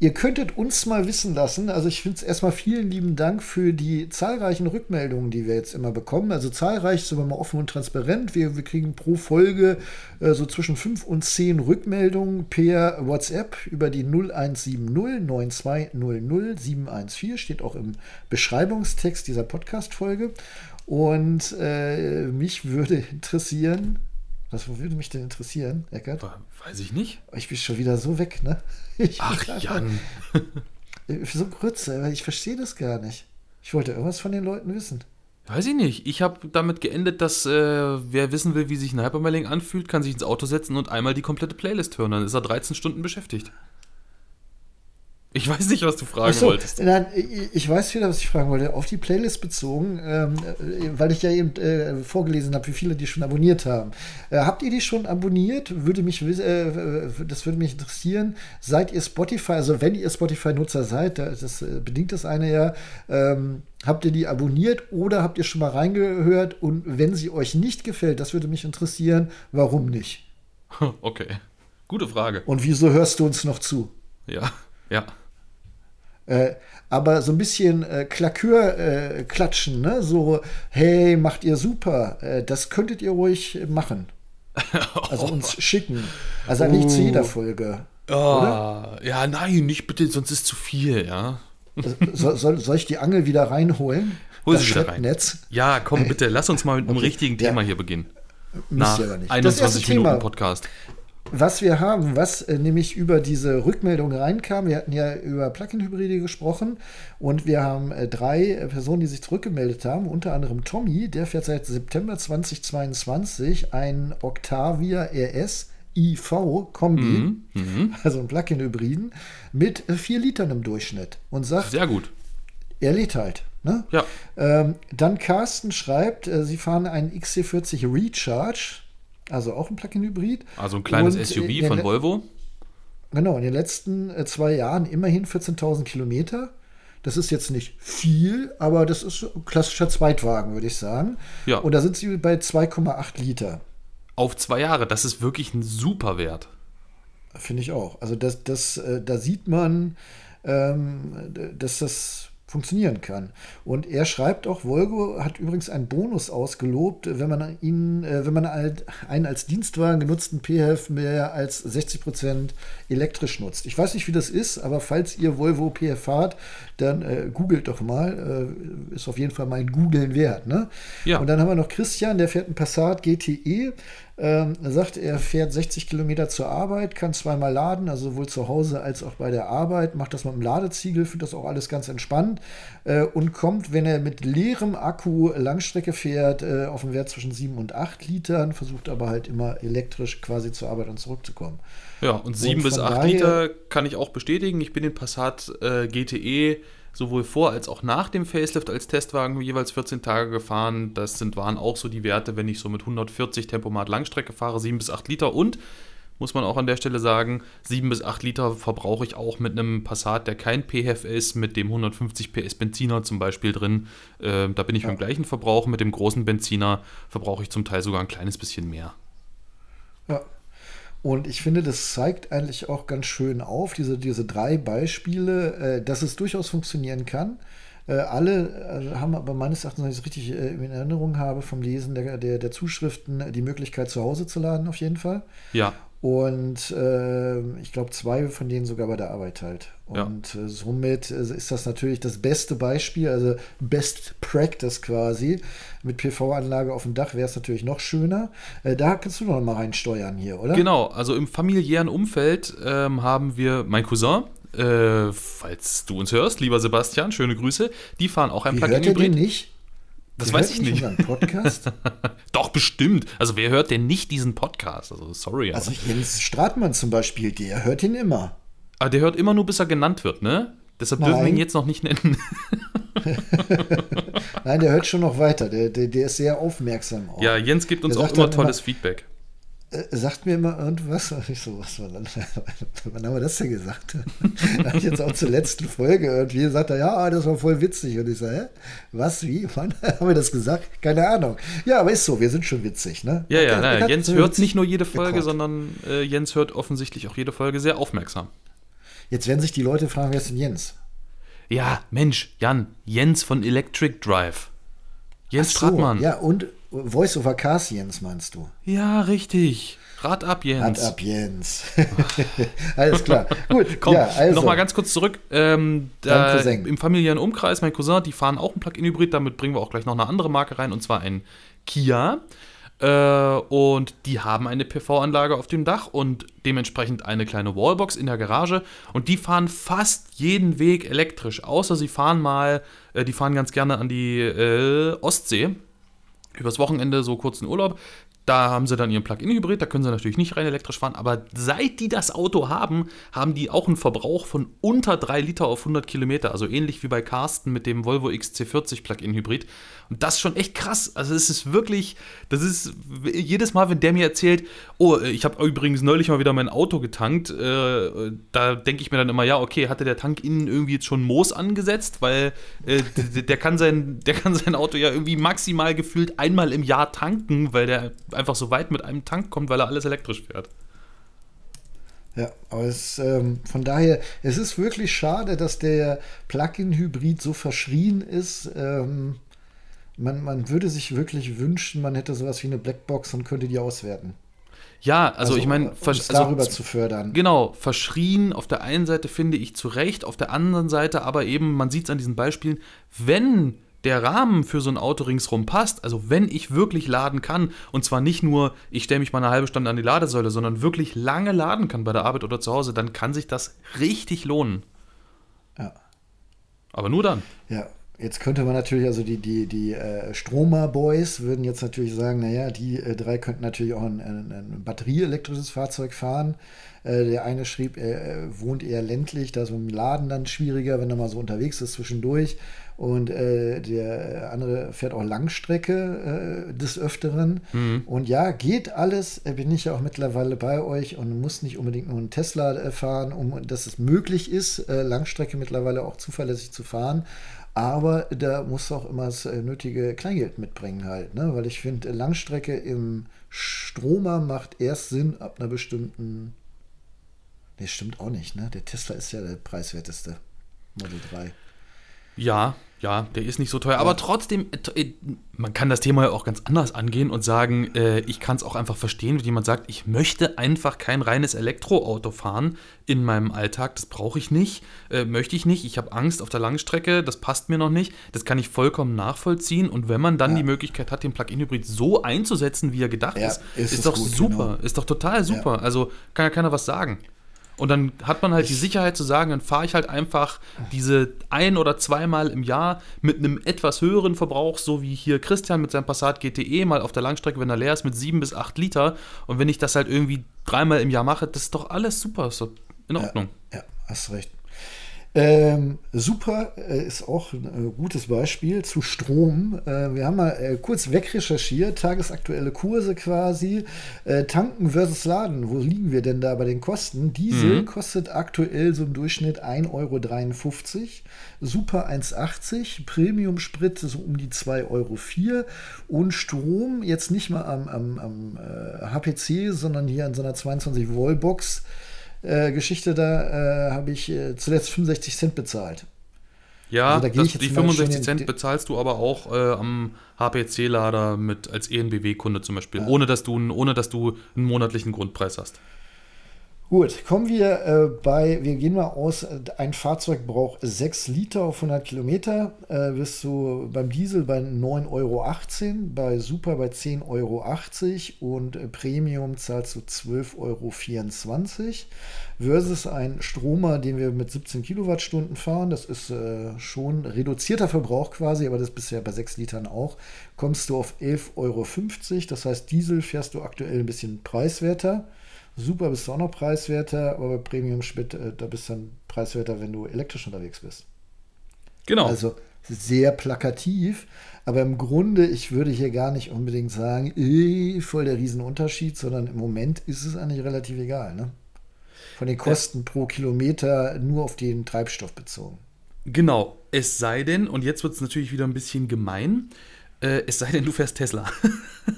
Ihr könntet uns mal wissen lassen, also ich finde es erstmal vielen lieben Dank für die zahlreichen Rückmeldungen, die wir jetzt immer bekommen. Also zahlreich, sind wir mal offen und transparent. Wir, wir kriegen pro Folge äh, so zwischen fünf und zehn Rückmeldungen per WhatsApp über die 0170 9200 714, steht auch im Beschreibungstext dieser Podcast-Folge. Und äh, mich würde interessieren, was würde mich denn interessieren, Eckert? Weiß ich nicht. Ich bin schon wieder so weg, ne? Ich Ach, Jan. so Grütze, ich verstehe das gar nicht. Ich wollte irgendwas von den Leuten wissen. Weiß ich nicht. Ich habe damit geendet, dass äh, wer wissen will, wie sich ein Hypermailing anfühlt, kann sich ins Auto setzen und einmal die komplette Playlist hören. Dann ist er 13 Stunden beschäftigt. Ich weiß nicht, was du fragen so, wolltest. Nein, ich weiß wieder, was ich fragen wollte. Auf die Playlist bezogen, ähm, weil ich ja eben äh, vorgelesen habe, wie viele die schon abonniert haben. Äh, habt ihr die schon abonniert? Würde mich, äh, das würde mich interessieren. Seid ihr Spotify, also wenn ihr Spotify-Nutzer seid, das äh, bedingt das eine ja, ähm, habt ihr die abonniert oder habt ihr schon mal reingehört? Und wenn sie euch nicht gefällt, das würde mich interessieren, warum nicht? Okay, gute Frage. Und wieso hörst du uns noch zu? Ja. Ja. Äh, aber so ein bisschen äh, Klakür äh, klatschen, ne? So, hey, macht ihr super. Äh, das könntet ihr ruhig machen. Also uns schicken. Also eigentlich oh. zu jeder Folge. Oh. Ja, nein, nicht bitte, sonst ist zu viel, ja. Also, so, soll, soll ich die Angel wieder reinholen? Hol sie wieder rein. Netz? Ja, komm bitte, lass uns mal mit einem okay. richtigen Thema ja. hier beginnen. Nach ja 21 Minuten Thema. Podcast was wir haben, was äh, nämlich über diese Rückmeldung reinkam, wir hatten ja über Plug-in-Hybride gesprochen und wir haben äh, drei äh, Personen, die sich zurückgemeldet haben, unter anderem Tommy, der fährt seit September 2022 ein Octavia RS IV Kombi, mhm, mhm. also ein Plug-in-Hybriden, mit 4 Litern im Durchschnitt und sagt, sehr gut. Er lädt halt. Ne? Ja. Ähm, dann Carsten schreibt, äh, sie fahren einen XC40 Recharge also auch ein Plug-in-Hybrid. Also ein kleines und SUV von Volvo. Genau, in den letzten äh, zwei Jahren immerhin 14.000 Kilometer. Das ist jetzt nicht viel, aber das ist ein klassischer Zweitwagen, würde ich sagen. Ja. Und da sind sie bei 2,8 Liter. Auf zwei Jahre, das ist wirklich ein super Wert. Finde ich auch. Also das, das, äh, da sieht man, ähm, dass das funktionieren kann. Und er schreibt auch, Volvo hat übrigens einen Bonus ausgelobt, wenn man ihn, äh, wenn man einen als Dienstwagen genutzten PHEV mehr als 60 Prozent elektrisch nutzt. Ich weiß nicht, wie das ist, aber falls ihr Volvo PHEV fahrt, dann äh, googelt doch mal. Äh, ist auf jeden Fall mal ein Googeln wert. Ne? Ja. Und dann haben wir noch Christian, der fährt einen Passat GTE. Ähm, er sagt, er fährt 60 Kilometer zur Arbeit, kann zweimal laden, also sowohl zu Hause als auch bei der Arbeit, macht das mit dem Ladeziegel, findet das auch alles ganz entspannt äh, und kommt, wenn er mit leerem Akku Langstrecke fährt, äh, auf einen Wert zwischen 7 und 8 Litern, versucht aber halt immer elektrisch quasi zur Arbeit und zurückzukommen. Ja, und 7 und bis 8 Liter kann ich auch bestätigen. Ich bin den Passat äh, GTE sowohl vor als auch nach dem Facelift als Testwagen jeweils 14 Tage gefahren. Das sind, waren auch so die Werte, wenn ich so mit 140 Tempomat Langstrecke fahre, 7 bis 8 Liter. Und, muss man auch an der Stelle sagen, 7 bis 8 Liter verbrauche ich auch mit einem Passat, der kein PHEV ist, mit dem 150 PS Benziner zum Beispiel drin. Äh, da bin ich ja. beim gleichen Verbrauch. Mit dem großen Benziner verbrauche ich zum Teil sogar ein kleines bisschen mehr. Und ich finde, das zeigt eigentlich auch ganz schön auf, diese, diese drei Beispiele, äh, dass es durchaus funktionieren kann. Äh, alle äh, haben aber meines Erachtens, wenn ich es richtig in Erinnerung habe vom Lesen der, der, der Zuschriften, die Möglichkeit zu Hause zu laden, auf jeden Fall. Ja. Und äh, ich glaube, zwei von denen sogar bei der Arbeit halt. Und ja. äh, somit äh, ist das natürlich das beste Beispiel, also Best Practice quasi. Mit PV-Anlage auf dem Dach wäre es natürlich noch schöner. Äh, da kannst du noch mal reinsteuern hier, oder? Genau, also im familiären Umfeld ähm, haben wir mein Cousin, äh, falls du uns hörst, lieber Sebastian, schöne Grüße. Die fahren auch ein Plug-in-Hybrid. nicht? Das weiß ich nicht. Podcast? Doch, bestimmt. Also, wer hört denn nicht diesen Podcast? Also, sorry. Also, Jens Stratmann zum Beispiel, der hört ihn immer. Aber der hört immer nur, bis er genannt wird, ne? Deshalb Nein. dürfen wir ihn jetzt noch nicht nennen. Nein, der hört schon noch weiter. Der, der, der ist sehr aufmerksam. Auch. Ja, Jens gibt uns der auch immer tolles immer, Feedback. Äh, sagt mir immer irgendwas. Und ich so, was war dann, wann haben wir das denn gesagt? da habe ich jetzt auch zur letzten Folge irgendwie gesagt, ja, das war voll witzig. Und ich so, hä? Was, wie, wann haben wir das gesagt? Keine Ahnung. Ja, aber ist so, wir sind schon witzig, ne? Ja, ja, naja, Jens hört nicht nur jede Folge, gekocht. sondern äh, Jens hört offensichtlich auch jede Folge sehr aufmerksam. Jetzt werden sich die Leute fragen, wer ist denn Jens? Ja, Mensch, Jan, Jens von Electric Drive. Jens Ach so, Stratmann. Ja, und Voice over Cars Jens meinst du? Ja, richtig. Rad ab, Jens. Rad ab, Jens. Alles klar. Gut, Komm, ja, also. nochmal ganz kurz zurück. Ähm, da, Im familiären Umkreis, mein Cousin, die fahren auch ein Plug-in-Hybrid. Damit bringen wir auch gleich noch eine andere Marke rein, und zwar ein Kia. Äh, und die haben eine PV-Anlage auf dem Dach und dementsprechend eine kleine Wallbox in der Garage. Und die fahren fast jeden Weg elektrisch, außer sie fahren mal, äh, die fahren ganz gerne an die äh, Ostsee übers Wochenende so kurzen Urlaub. Da haben sie dann ihren Plug-in-Hybrid, da können sie natürlich nicht rein elektrisch fahren, aber seit die das Auto haben, haben die auch einen Verbrauch von unter 3 Liter auf 100 Kilometer, also ähnlich wie bei Carsten mit dem Volvo XC40 Plug-in-Hybrid. Und das ist schon echt krass. Also es ist wirklich, das ist jedes Mal, wenn der mir erzählt, oh, ich habe übrigens neulich mal wieder mein Auto getankt, äh, da denke ich mir dann immer, ja, okay, hatte der Tank innen irgendwie jetzt schon Moos angesetzt, weil äh, der, der, kann sein, der kann sein Auto ja irgendwie maximal gefühlt einmal im Jahr tanken, weil der einfach so weit mit einem Tank kommt, weil er alles elektrisch fährt. Ja, aber es, ähm, von daher, es ist wirklich schade, dass der Plug-in-Hybrid so verschrien ist. Ähm, man, man würde sich wirklich wünschen, man hätte sowas wie eine Blackbox und könnte die auswerten. Ja, also, also ich meine, also, darüber zu fördern. Genau, verschrien auf der einen Seite finde ich zu Recht, auf der anderen Seite aber eben, man sieht es an diesen Beispielen, wenn der Rahmen für so ein Auto ringsrum passt, also wenn ich wirklich laden kann, und zwar nicht nur, ich stelle mich mal eine halbe Stunde an die Ladesäule, sondern wirklich lange laden kann bei der Arbeit oder zu Hause, dann kann sich das richtig lohnen. Ja. Aber nur dann. Ja, Jetzt könnte man natürlich, also die, die, die äh, Stromer-Boys würden jetzt natürlich sagen, naja, die äh, drei könnten natürlich auch ein, ein, ein batterieelektrisches Fahrzeug fahren. Äh, der eine schrieb, er wohnt eher ländlich, da ist mit dem Laden dann schwieriger, wenn er mal so unterwegs ist zwischendurch. Und der andere fährt auch Langstrecke des Öfteren. Mhm. Und ja, geht alles, bin ich ja auch mittlerweile bei euch und muss nicht unbedingt nur einen Tesla fahren, um dass es möglich ist, Langstrecke mittlerweile auch zuverlässig zu fahren. Aber da muss auch immer das äh, nötige Kleingeld mitbringen halt, ne? Weil ich finde, Langstrecke im Stromer macht erst Sinn ab einer bestimmten. Ne, stimmt auch nicht, ne? Der Tesla ist ja der preiswerteste Model 3. Ja, ja, der ist nicht so teuer, ja. aber trotzdem, äh, äh, man kann das Thema ja auch ganz anders angehen und sagen, äh, ich kann es auch einfach verstehen, wenn jemand sagt, ich möchte einfach kein reines Elektroauto fahren in meinem Alltag, das brauche ich nicht, äh, möchte ich nicht, ich habe Angst auf der Langstrecke, das passt mir noch nicht, das kann ich vollkommen nachvollziehen und wenn man dann ja. die Möglichkeit hat, den Plug-in-Hybrid so einzusetzen, wie er gedacht ja, ist, ist, ist doch gut, super, genau. ist doch total super, also kann ja keiner was sagen. Und dann hat man halt die Sicherheit zu sagen, dann fahre ich halt einfach diese ein- oder zweimal im Jahr mit einem etwas höheren Verbrauch, so wie hier Christian mit seinem Passat GTE mal auf der Langstrecke, wenn er leer ist, mit sieben bis acht Liter. Und wenn ich das halt irgendwie dreimal im Jahr mache, das ist doch alles super, ist in Ordnung. Ja, ja hast recht. Ähm, super äh, ist auch ein äh, gutes Beispiel zu Strom. Äh, wir haben mal äh, kurz wegrecherchiert, tagesaktuelle Kurse quasi. Tanken versus Laden, wo liegen wir denn da bei den Kosten? Diesel mhm. kostet aktuell so im Durchschnitt 1,53 Euro. Super 1,80. Premium-Sprit so um die 2,04 Euro. Und Strom jetzt nicht mal am, am, am HPC, sondern hier an so einer 22 Volt Box äh, Geschichte, da äh, habe ich äh, zuletzt 65 Cent bezahlt. Ja, also da das, die 65 Cent bezahlst du aber auch äh, am HPC-Lader mit als ENBW-Kunde zum Beispiel, ja. ohne, dass du, ohne dass du einen monatlichen Grundpreis hast. Gut, kommen wir äh, bei, wir gehen mal aus, ein Fahrzeug braucht 6 Liter auf 100 Kilometer, äh, bist du beim Diesel bei 9,18 Euro, bei Super bei 10,80 Euro und äh, Premium zahlst du 12,24 Euro versus ein Stromer, den wir mit 17 Kilowattstunden fahren, das ist äh, schon reduzierter Verbrauch quasi, aber das bisher bei 6 Litern auch, kommst du auf 11,50 Euro, das heißt Diesel fährst du aktuell ein bisschen preiswerter Super bist du auch noch preiswerter, aber bei Premium Sprit, äh, da bist du dann preiswerter, wenn du elektrisch unterwegs bist. Genau. Also sehr plakativ. Aber im Grunde, ich würde hier gar nicht unbedingt sagen, äh, voll der Riesenunterschied, sondern im Moment ist es eigentlich relativ egal. Ne? Von den Kosten ja. pro Kilometer nur auf den Treibstoff bezogen. Genau, es sei denn, und jetzt wird es natürlich wieder ein bisschen gemein, äh, es sei denn, du fährst Tesla.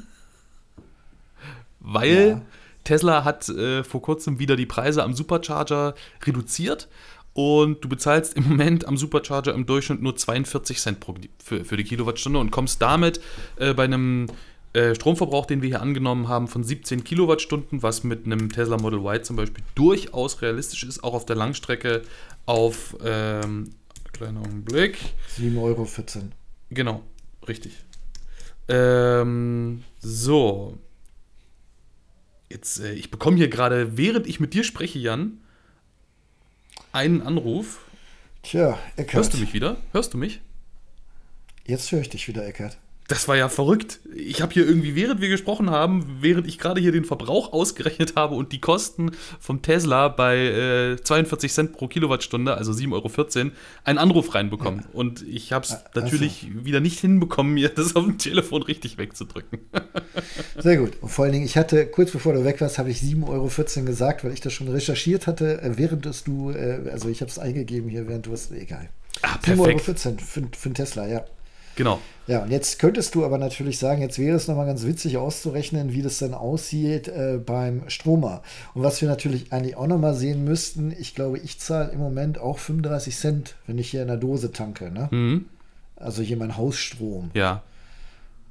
Weil ja. Tesla hat äh, vor kurzem wieder die Preise am Supercharger reduziert und du bezahlst im Moment am Supercharger im Durchschnitt nur 42 Cent pro, für, für die Kilowattstunde und kommst damit äh, bei einem äh, Stromverbrauch, den wir hier angenommen haben, von 17 Kilowattstunden, was mit einem Tesla Model Y zum Beispiel durchaus realistisch ist, auch auf der Langstrecke auf, ähm, kleiner Augenblick. 7,14 Euro. Genau, richtig. Ähm, so. Jetzt, äh, ich bekomme hier gerade, während ich mit dir spreche, Jan, einen Anruf. Tja, Eckert. Hörst du mich wieder? Hörst du mich? Jetzt höre ich dich wieder, Eckert. Das war ja verrückt. Ich habe hier irgendwie, während wir gesprochen haben, während ich gerade hier den Verbrauch ausgerechnet habe und die Kosten vom Tesla bei äh, 42 Cent pro Kilowattstunde, also 7,14 Euro, einen Anruf reinbekommen. Ja. Und ich habe es also. natürlich wieder nicht hinbekommen, mir das auf dem Telefon richtig wegzudrücken. Sehr gut. Und vor allen Dingen, ich hatte, kurz bevor du weg warst, habe ich 7,14 Euro gesagt, weil ich das schon recherchiert hatte, äh, während es du, äh, also ich habe es eingegeben hier, während du es, egal. Ah, 7,14 Euro für, für einen Tesla, ja. Genau. Ja, und jetzt könntest du aber natürlich sagen, jetzt wäre es nochmal ganz witzig auszurechnen, wie das dann aussieht äh, beim Stromer. Und was wir natürlich eigentlich auch nochmal sehen müssten, ich glaube, ich zahle im Moment auch 35 Cent, wenn ich hier in der Dose tanke. Ne? Mhm. Also hier mein Hausstrom. Ja.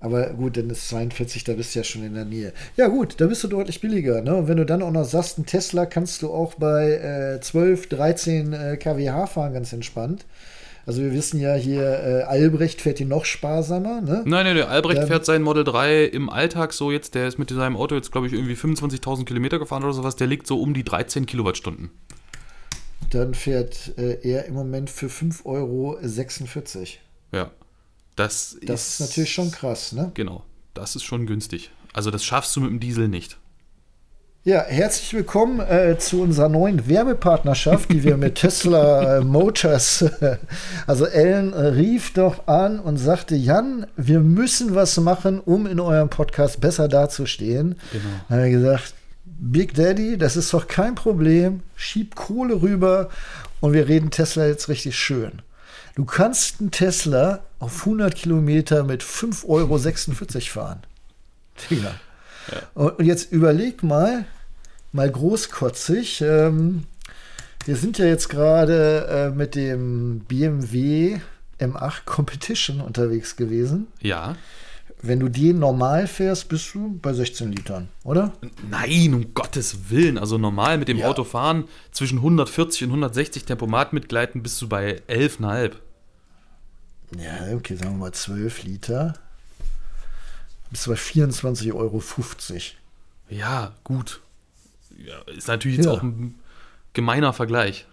Aber gut, dann ist 42, da bist du ja schon in der Nähe. Ja, gut, da bist du deutlich billiger. Ne? Und wenn du dann auch noch sagst, ein Tesla kannst du auch bei äh, 12, 13 äh, kWh fahren, ganz entspannt. Also wir wissen ja hier, äh, Albrecht fährt hier noch sparsamer. Ne? Nein, nein, der Albrecht ähm, fährt sein Model 3 im Alltag so jetzt, der ist mit seinem Auto jetzt, glaube ich, irgendwie 25.000 Kilometer gefahren oder sowas, der liegt so um die 13 Kilowattstunden. Dann fährt äh, er im Moment für 5,46 Euro. Ja. Das, das ist, ist natürlich schon krass, ne? Genau. Das ist schon günstig. Also das schaffst du mit dem Diesel nicht. Ja, herzlich willkommen äh, zu unserer neuen Werbepartnerschaft, die wir mit Tesla äh, Motors, äh, also Ellen äh, rief doch an und sagte, Jan, wir müssen was machen, um in eurem Podcast besser dazustehen. Genau. Dann haben wir gesagt, Big Daddy, das ist doch kein Problem, schieb Kohle rüber und wir reden Tesla jetzt richtig schön. Du kannst einen Tesla auf 100 Kilometer mit 5,46 Euro fahren. Digga. Und jetzt überleg mal, mal großkotzig. Ähm, wir sind ja jetzt gerade äh, mit dem BMW M8 Competition unterwegs gewesen. Ja. Wenn du den normal fährst, bist du bei 16 Litern, oder? Nein, um Gottes Willen. Also normal mit dem ja. Auto fahren zwischen 140 und 160 Tempomat mitgleiten bist du bei 11,5. Ja, okay, sagen wir mal 12 Liter bist du bei 24,50 Euro. Ja, gut. Ja, ist natürlich jetzt ja. auch ein gemeiner Vergleich.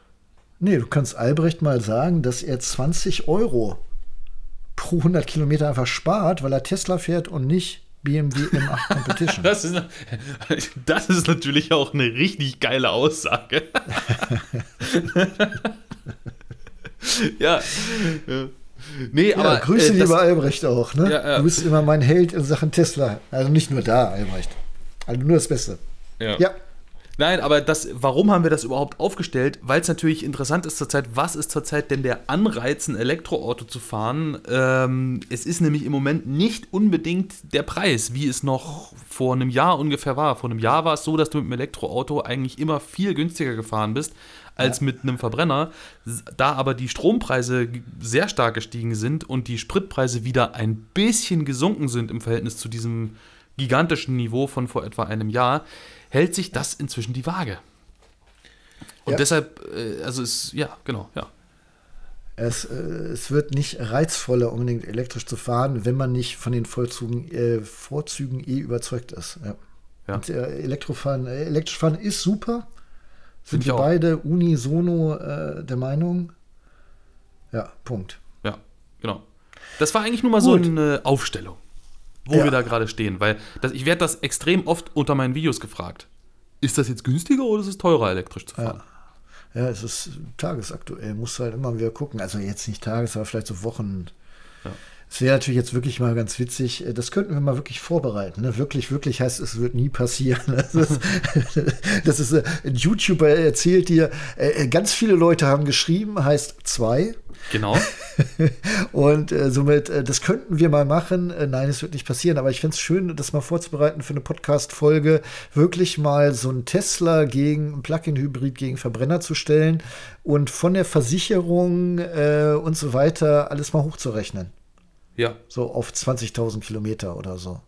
Nee, du kannst Albrecht mal sagen, dass er 20 Euro pro 100 Kilometer einfach spart, weil er Tesla fährt und nicht BMW M8 Competition. das, ist, das ist natürlich auch eine richtig geile Aussage. ja. ja. Nee, ja, aber. Grüße, äh, lieber Albrecht, auch. Ne? Ja, ja. Du bist immer mein Held in Sachen Tesla. Also nicht nur da, Albrecht. Also nur das Beste. Ja. ja. Nein, aber das, warum haben wir das überhaupt aufgestellt? Weil es natürlich interessant ist zurzeit, was ist zurzeit denn der Anreiz, ein Elektroauto zu fahren? Ähm, es ist nämlich im Moment nicht unbedingt der Preis, wie es noch vor einem Jahr ungefähr war. Vor einem Jahr war es so, dass du mit dem Elektroauto eigentlich immer viel günstiger gefahren bist als mit einem Verbrenner. Da aber die Strompreise sehr stark gestiegen sind und die Spritpreise wieder ein bisschen gesunken sind im Verhältnis zu diesem gigantischen Niveau von vor etwa einem Jahr, hält sich das inzwischen die Waage. Und ja. deshalb, äh, also ist, ja, genau, ja. Es, äh, es wird nicht reizvoller, unbedingt elektrisch zu fahren, wenn man nicht von den Vorzügen, äh, Vorzügen eh überzeugt ist. Ja. ja. Und, äh, Elektrofahren, äh, elektrisch fahren ist super, sind wir beide unisono äh, der Meinung? Ja, Punkt. Ja, genau. Das war eigentlich nur mal Gut. so eine Aufstellung, wo ja. wir da gerade stehen, weil das, ich werde das extrem oft unter meinen Videos gefragt. Ist das jetzt günstiger oder ist es teurer, elektrisch zu fahren? Ja. Ja, es ist tagesaktuell, musst du halt immer wieder gucken. Also jetzt nicht tages, aber vielleicht so Wochen. Ja. Es wäre natürlich jetzt wirklich mal ganz witzig, äh, das könnten wir mal wirklich vorbereiten. Ne? Wirklich, wirklich heißt, es wird nie passieren. Das ist, das ist ein YouTuber erzählt dir, äh, ganz viele Leute haben geschrieben, heißt zwei. Genau. und äh, somit, äh, das könnten wir mal machen. Äh, nein, es wird nicht passieren, aber ich finde es schön, das mal vorzubereiten für eine Podcast-Folge, wirklich mal so ein Tesla gegen ein Plug-in-Hybrid gegen Verbrenner zu stellen und von der Versicherung äh, und so weiter alles mal hochzurechnen. Ja. So auf 20.000 Kilometer oder so.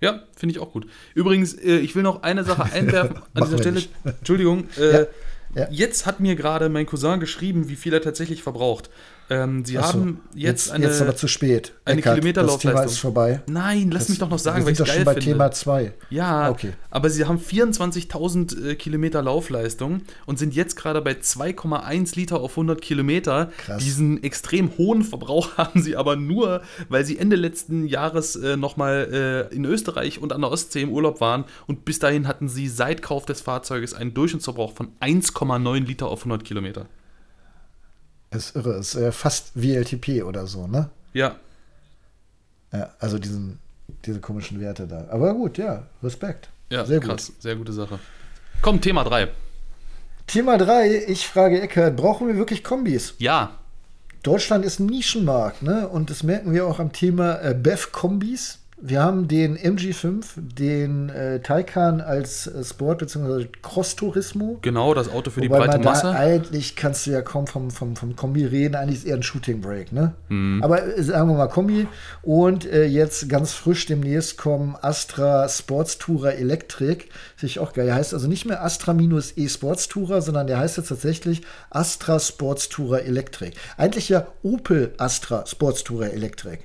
Ja, finde ich auch gut. Übrigens, äh, ich will noch eine Sache einwerfen an dieser Stelle. Nicht. Entschuldigung. Äh, ja. Ja. Jetzt hat mir gerade mein Cousin geschrieben, wie viel er tatsächlich verbraucht. Ähm, sie so, haben jetzt, jetzt, eine. Jetzt aber zu spät. Eine Eckart, Kilometerlaufleistung. Das Thema ist vorbei. Nein, lass das, mich doch noch sagen, weil ich geil schon bei finde. Thema 2. Ja, okay. aber sie haben 24.000 äh, Kilometer Laufleistung und sind jetzt gerade bei 2,1 Liter auf 100 Kilometer. Krass. Diesen extrem hohen Verbrauch haben sie aber nur, weil sie Ende letzten Jahres äh, nochmal äh, in Österreich und an der Ostsee im Urlaub waren und bis dahin hatten sie seit Kauf des Fahrzeuges einen Durchschnittsverbrauch von 1,9 Liter auf 100 Kilometer. Ist irre. Ist äh, fast WLTP oder so, ne? Ja. Ja, also diesen, diese komischen Werte da. Aber gut, ja, Respekt. Ja, sehr krass. Gut. Sehr gute Sache. Komm, Thema 3. Thema 3, ich frage Eckert, brauchen wir wirklich Kombis? Ja. Deutschland ist ein Nischenmarkt, ne? Und das merken wir auch am Thema äh, BEF-Kombis. Wir haben den MG5, den äh, Taycan als äh, Sport- bzw. Cross-Turismo. Genau, das Auto für die Wobei breite Masse. eigentlich kannst du ja kaum vom, vom, vom Kombi reden, eigentlich ist eher ein Shooting Break, ne? Mhm. Aber äh, sagen wir mal Kombi. Und äh, jetzt ganz frisch demnächst kommen Astra Sports Tourer Electric. Finde ich auch geil. Der heißt also nicht mehr Astra minus E Sports Tourer, sondern der heißt jetzt tatsächlich Astra Sports Tourer Electric. Eigentlich ja Opel Astra Sports Tourer Electric.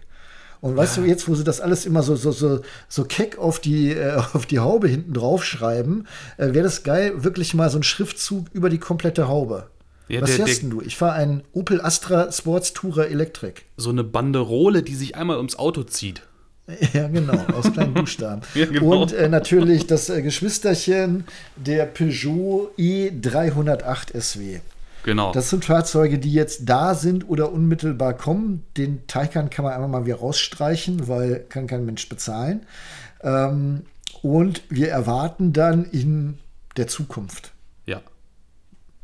Und weißt ja. du, jetzt, wo sie das alles immer so, so, so, so keck auf die, äh, auf die Haube hinten drauf schreiben, äh, wäre das geil, wirklich mal so ein Schriftzug über die komplette Haube. Ja, Was der, fährst der, du? Ich fahre einen Opel Astra Sports Tourer Electric. So eine Banderole, die sich einmal ums Auto zieht. Ja, genau, aus kleinen Buchstaben. ja, genau. Und äh, natürlich das äh, Geschwisterchen der Peugeot E308 SW. Genau. Das sind Fahrzeuge, die jetzt da sind oder unmittelbar kommen. Den Taycan kann man einfach mal wieder rausstreichen, weil kann kein Mensch bezahlen. Ähm, und wir erwarten dann in der Zukunft. Ja.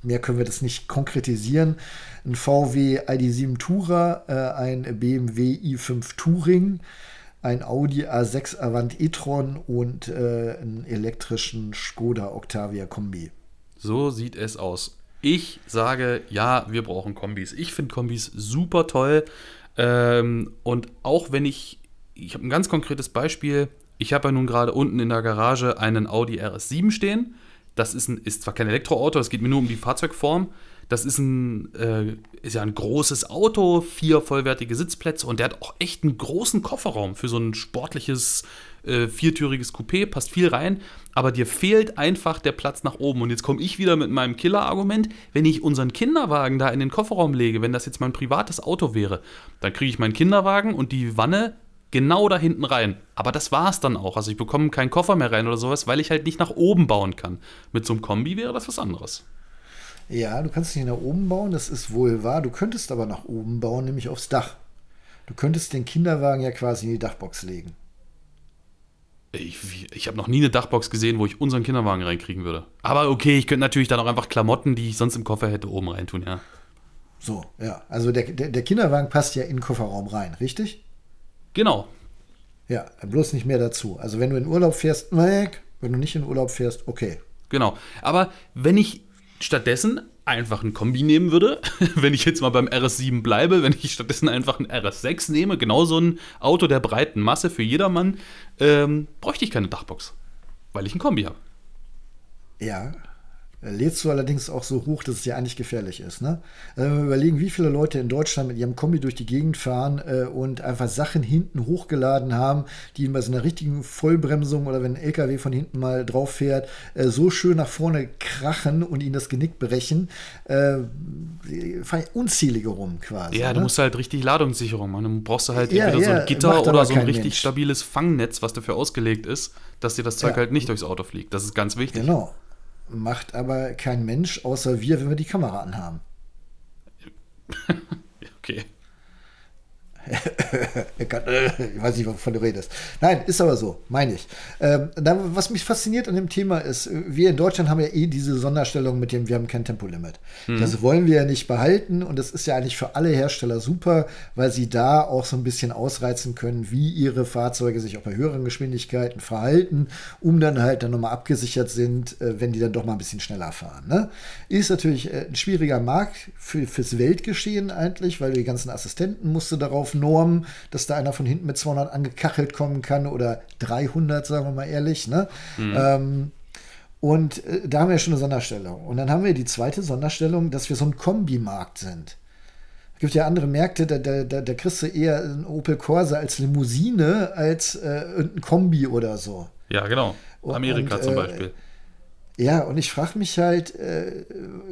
Mehr können wir das nicht konkretisieren. Ein VW ID7 Tourer, äh, ein BMW i5 Touring, ein Audi A6 Avant e-tron und äh, einen elektrischen Skoda Octavia Kombi. So sieht es aus. Ich sage, ja, wir brauchen Kombis. Ich finde Kombis super toll. Ähm, und auch wenn ich, ich habe ein ganz konkretes Beispiel. Ich habe ja nun gerade unten in der Garage einen Audi RS7 stehen. Das ist, ein, ist zwar kein Elektroauto, es geht mir nur um die Fahrzeugform. Das ist, ein, äh, ist ja ein großes Auto, vier vollwertige Sitzplätze und der hat auch echt einen großen Kofferraum für so ein sportliches äh, viertüriges Coupé, passt viel rein, aber dir fehlt einfach der Platz nach oben. Und jetzt komme ich wieder mit meinem Killer-Argument, wenn ich unseren Kinderwagen da in den Kofferraum lege, wenn das jetzt mein privates Auto wäre, dann kriege ich meinen Kinderwagen und die Wanne genau da hinten rein. Aber das war es dann auch. Also ich bekomme keinen Koffer mehr rein oder sowas, weil ich halt nicht nach oben bauen kann. Mit so einem Kombi wäre das was anderes. Ja, du kannst nicht nach oben bauen, das ist wohl wahr. Du könntest aber nach oben bauen, nämlich aufs Dach. Du könntest den Kinderwagen ja quasi in die Dachbox legen. Ich, ich habe noch nie eine Dachbox gesehen, wo ich unseren Kinderwagen reinkriegen würde. Aber okay, ich könnte natürlich dann auch einfach Klamotten, die ich sonst im Koffer hätte, oben reintun, ja. So, ja. Also der, der, der Kinderwagen passt ja in den Kofferraum rein, richtig? Genau. Ja, bloß nicht mehr dazu. Also wenn du in Urlaub fährst, weg. Wenn du nicht in Urlaub fährst, okay. Genau. Aber wenn ich stattdessen einfach ein Kombi nehmen würde, wenn ich jetzt mal beim RS7 bleibe, wenn ich stattdessen einfach ein RS6 nehme, genau so ein Auto der breiten Masse für jedermann, ähm, bräuchte ich keine Dachbox, weil ich ein Kombi habe. Ja, lädst du allerdings auch so hoch, dass es ja eigentlich gefährlich ist. Ne? Wenn wir überlegen, wie viele Leute in Deutschland mit ihrem Kombi durch die Gegend fahren äh, und einfach Sachen hinten hochgeladen haben, die bei so einer richtigen Vollbremsung oder wenn ein LKW von hinten mal drauf fährt, äh, so schön nach vorne krachen und ihnen das Genick brechen, äh, unzählige rum quasi. Ja, ne? du musst halt richtig Ladungssicherung machen. Dann brauchst du halt ja, entweder ja, so ein Gitter oder so ein richtig Mensch. stabiles Fangnetz, was dafür ausgelegt ist, dass dir das Zeug ja. halt nicht durchs Auto fliegt. Das ist ganz wichtig. Genau. Macht aber kein Mensch außer wir, wenn wir die Kamera anhaben. okay. ich weiß nicht, wovon du redest. Nein, ist aber so, meine ich. Ähm, was mich fasziniert an dem Thema ist, wir in Deutschland haben ja eh diese Sonderstellung mit dem, wir haben kein Tempolimit. Mhm. Das wollen wir ja nicht behalten und das ist ja eigentlich für alle Hersteller super, weil sie da auch so ein bisschen ausreizen können, wie ihre Fahrzeuge sich auch bei höheren Geschwindigkeiten verhalten, um dann halt dann nochmal abgesichert sind, äh, wenn die dann doch mal ein bisschen schneller fahren. Ne? Ist natürlich äh, ein schwieriger Markt für, fürs Weltgeschehen eigentlich, weil die ganzen Assistenten musste darauf Norm, dass da einer von hinten mit 200 angekachelt kommen kann oder 300, sagen wir mal ehrlich. Ne? Mhm. Ähm, und äh, da haben wir schon eine Sonderstellung. Und dann haben wir die zweite Sonderstellung, dass wir so ein Kombimarkt sind. Es gibt ja andere Märkte, da, da, da, da kriegst du eher ein Opel Corsa als Limousine als äh, ein Kombi oder so. Ja, genau. Amerika und, zum äh, Beispiel. Ja, und ich frage mich halt, äh,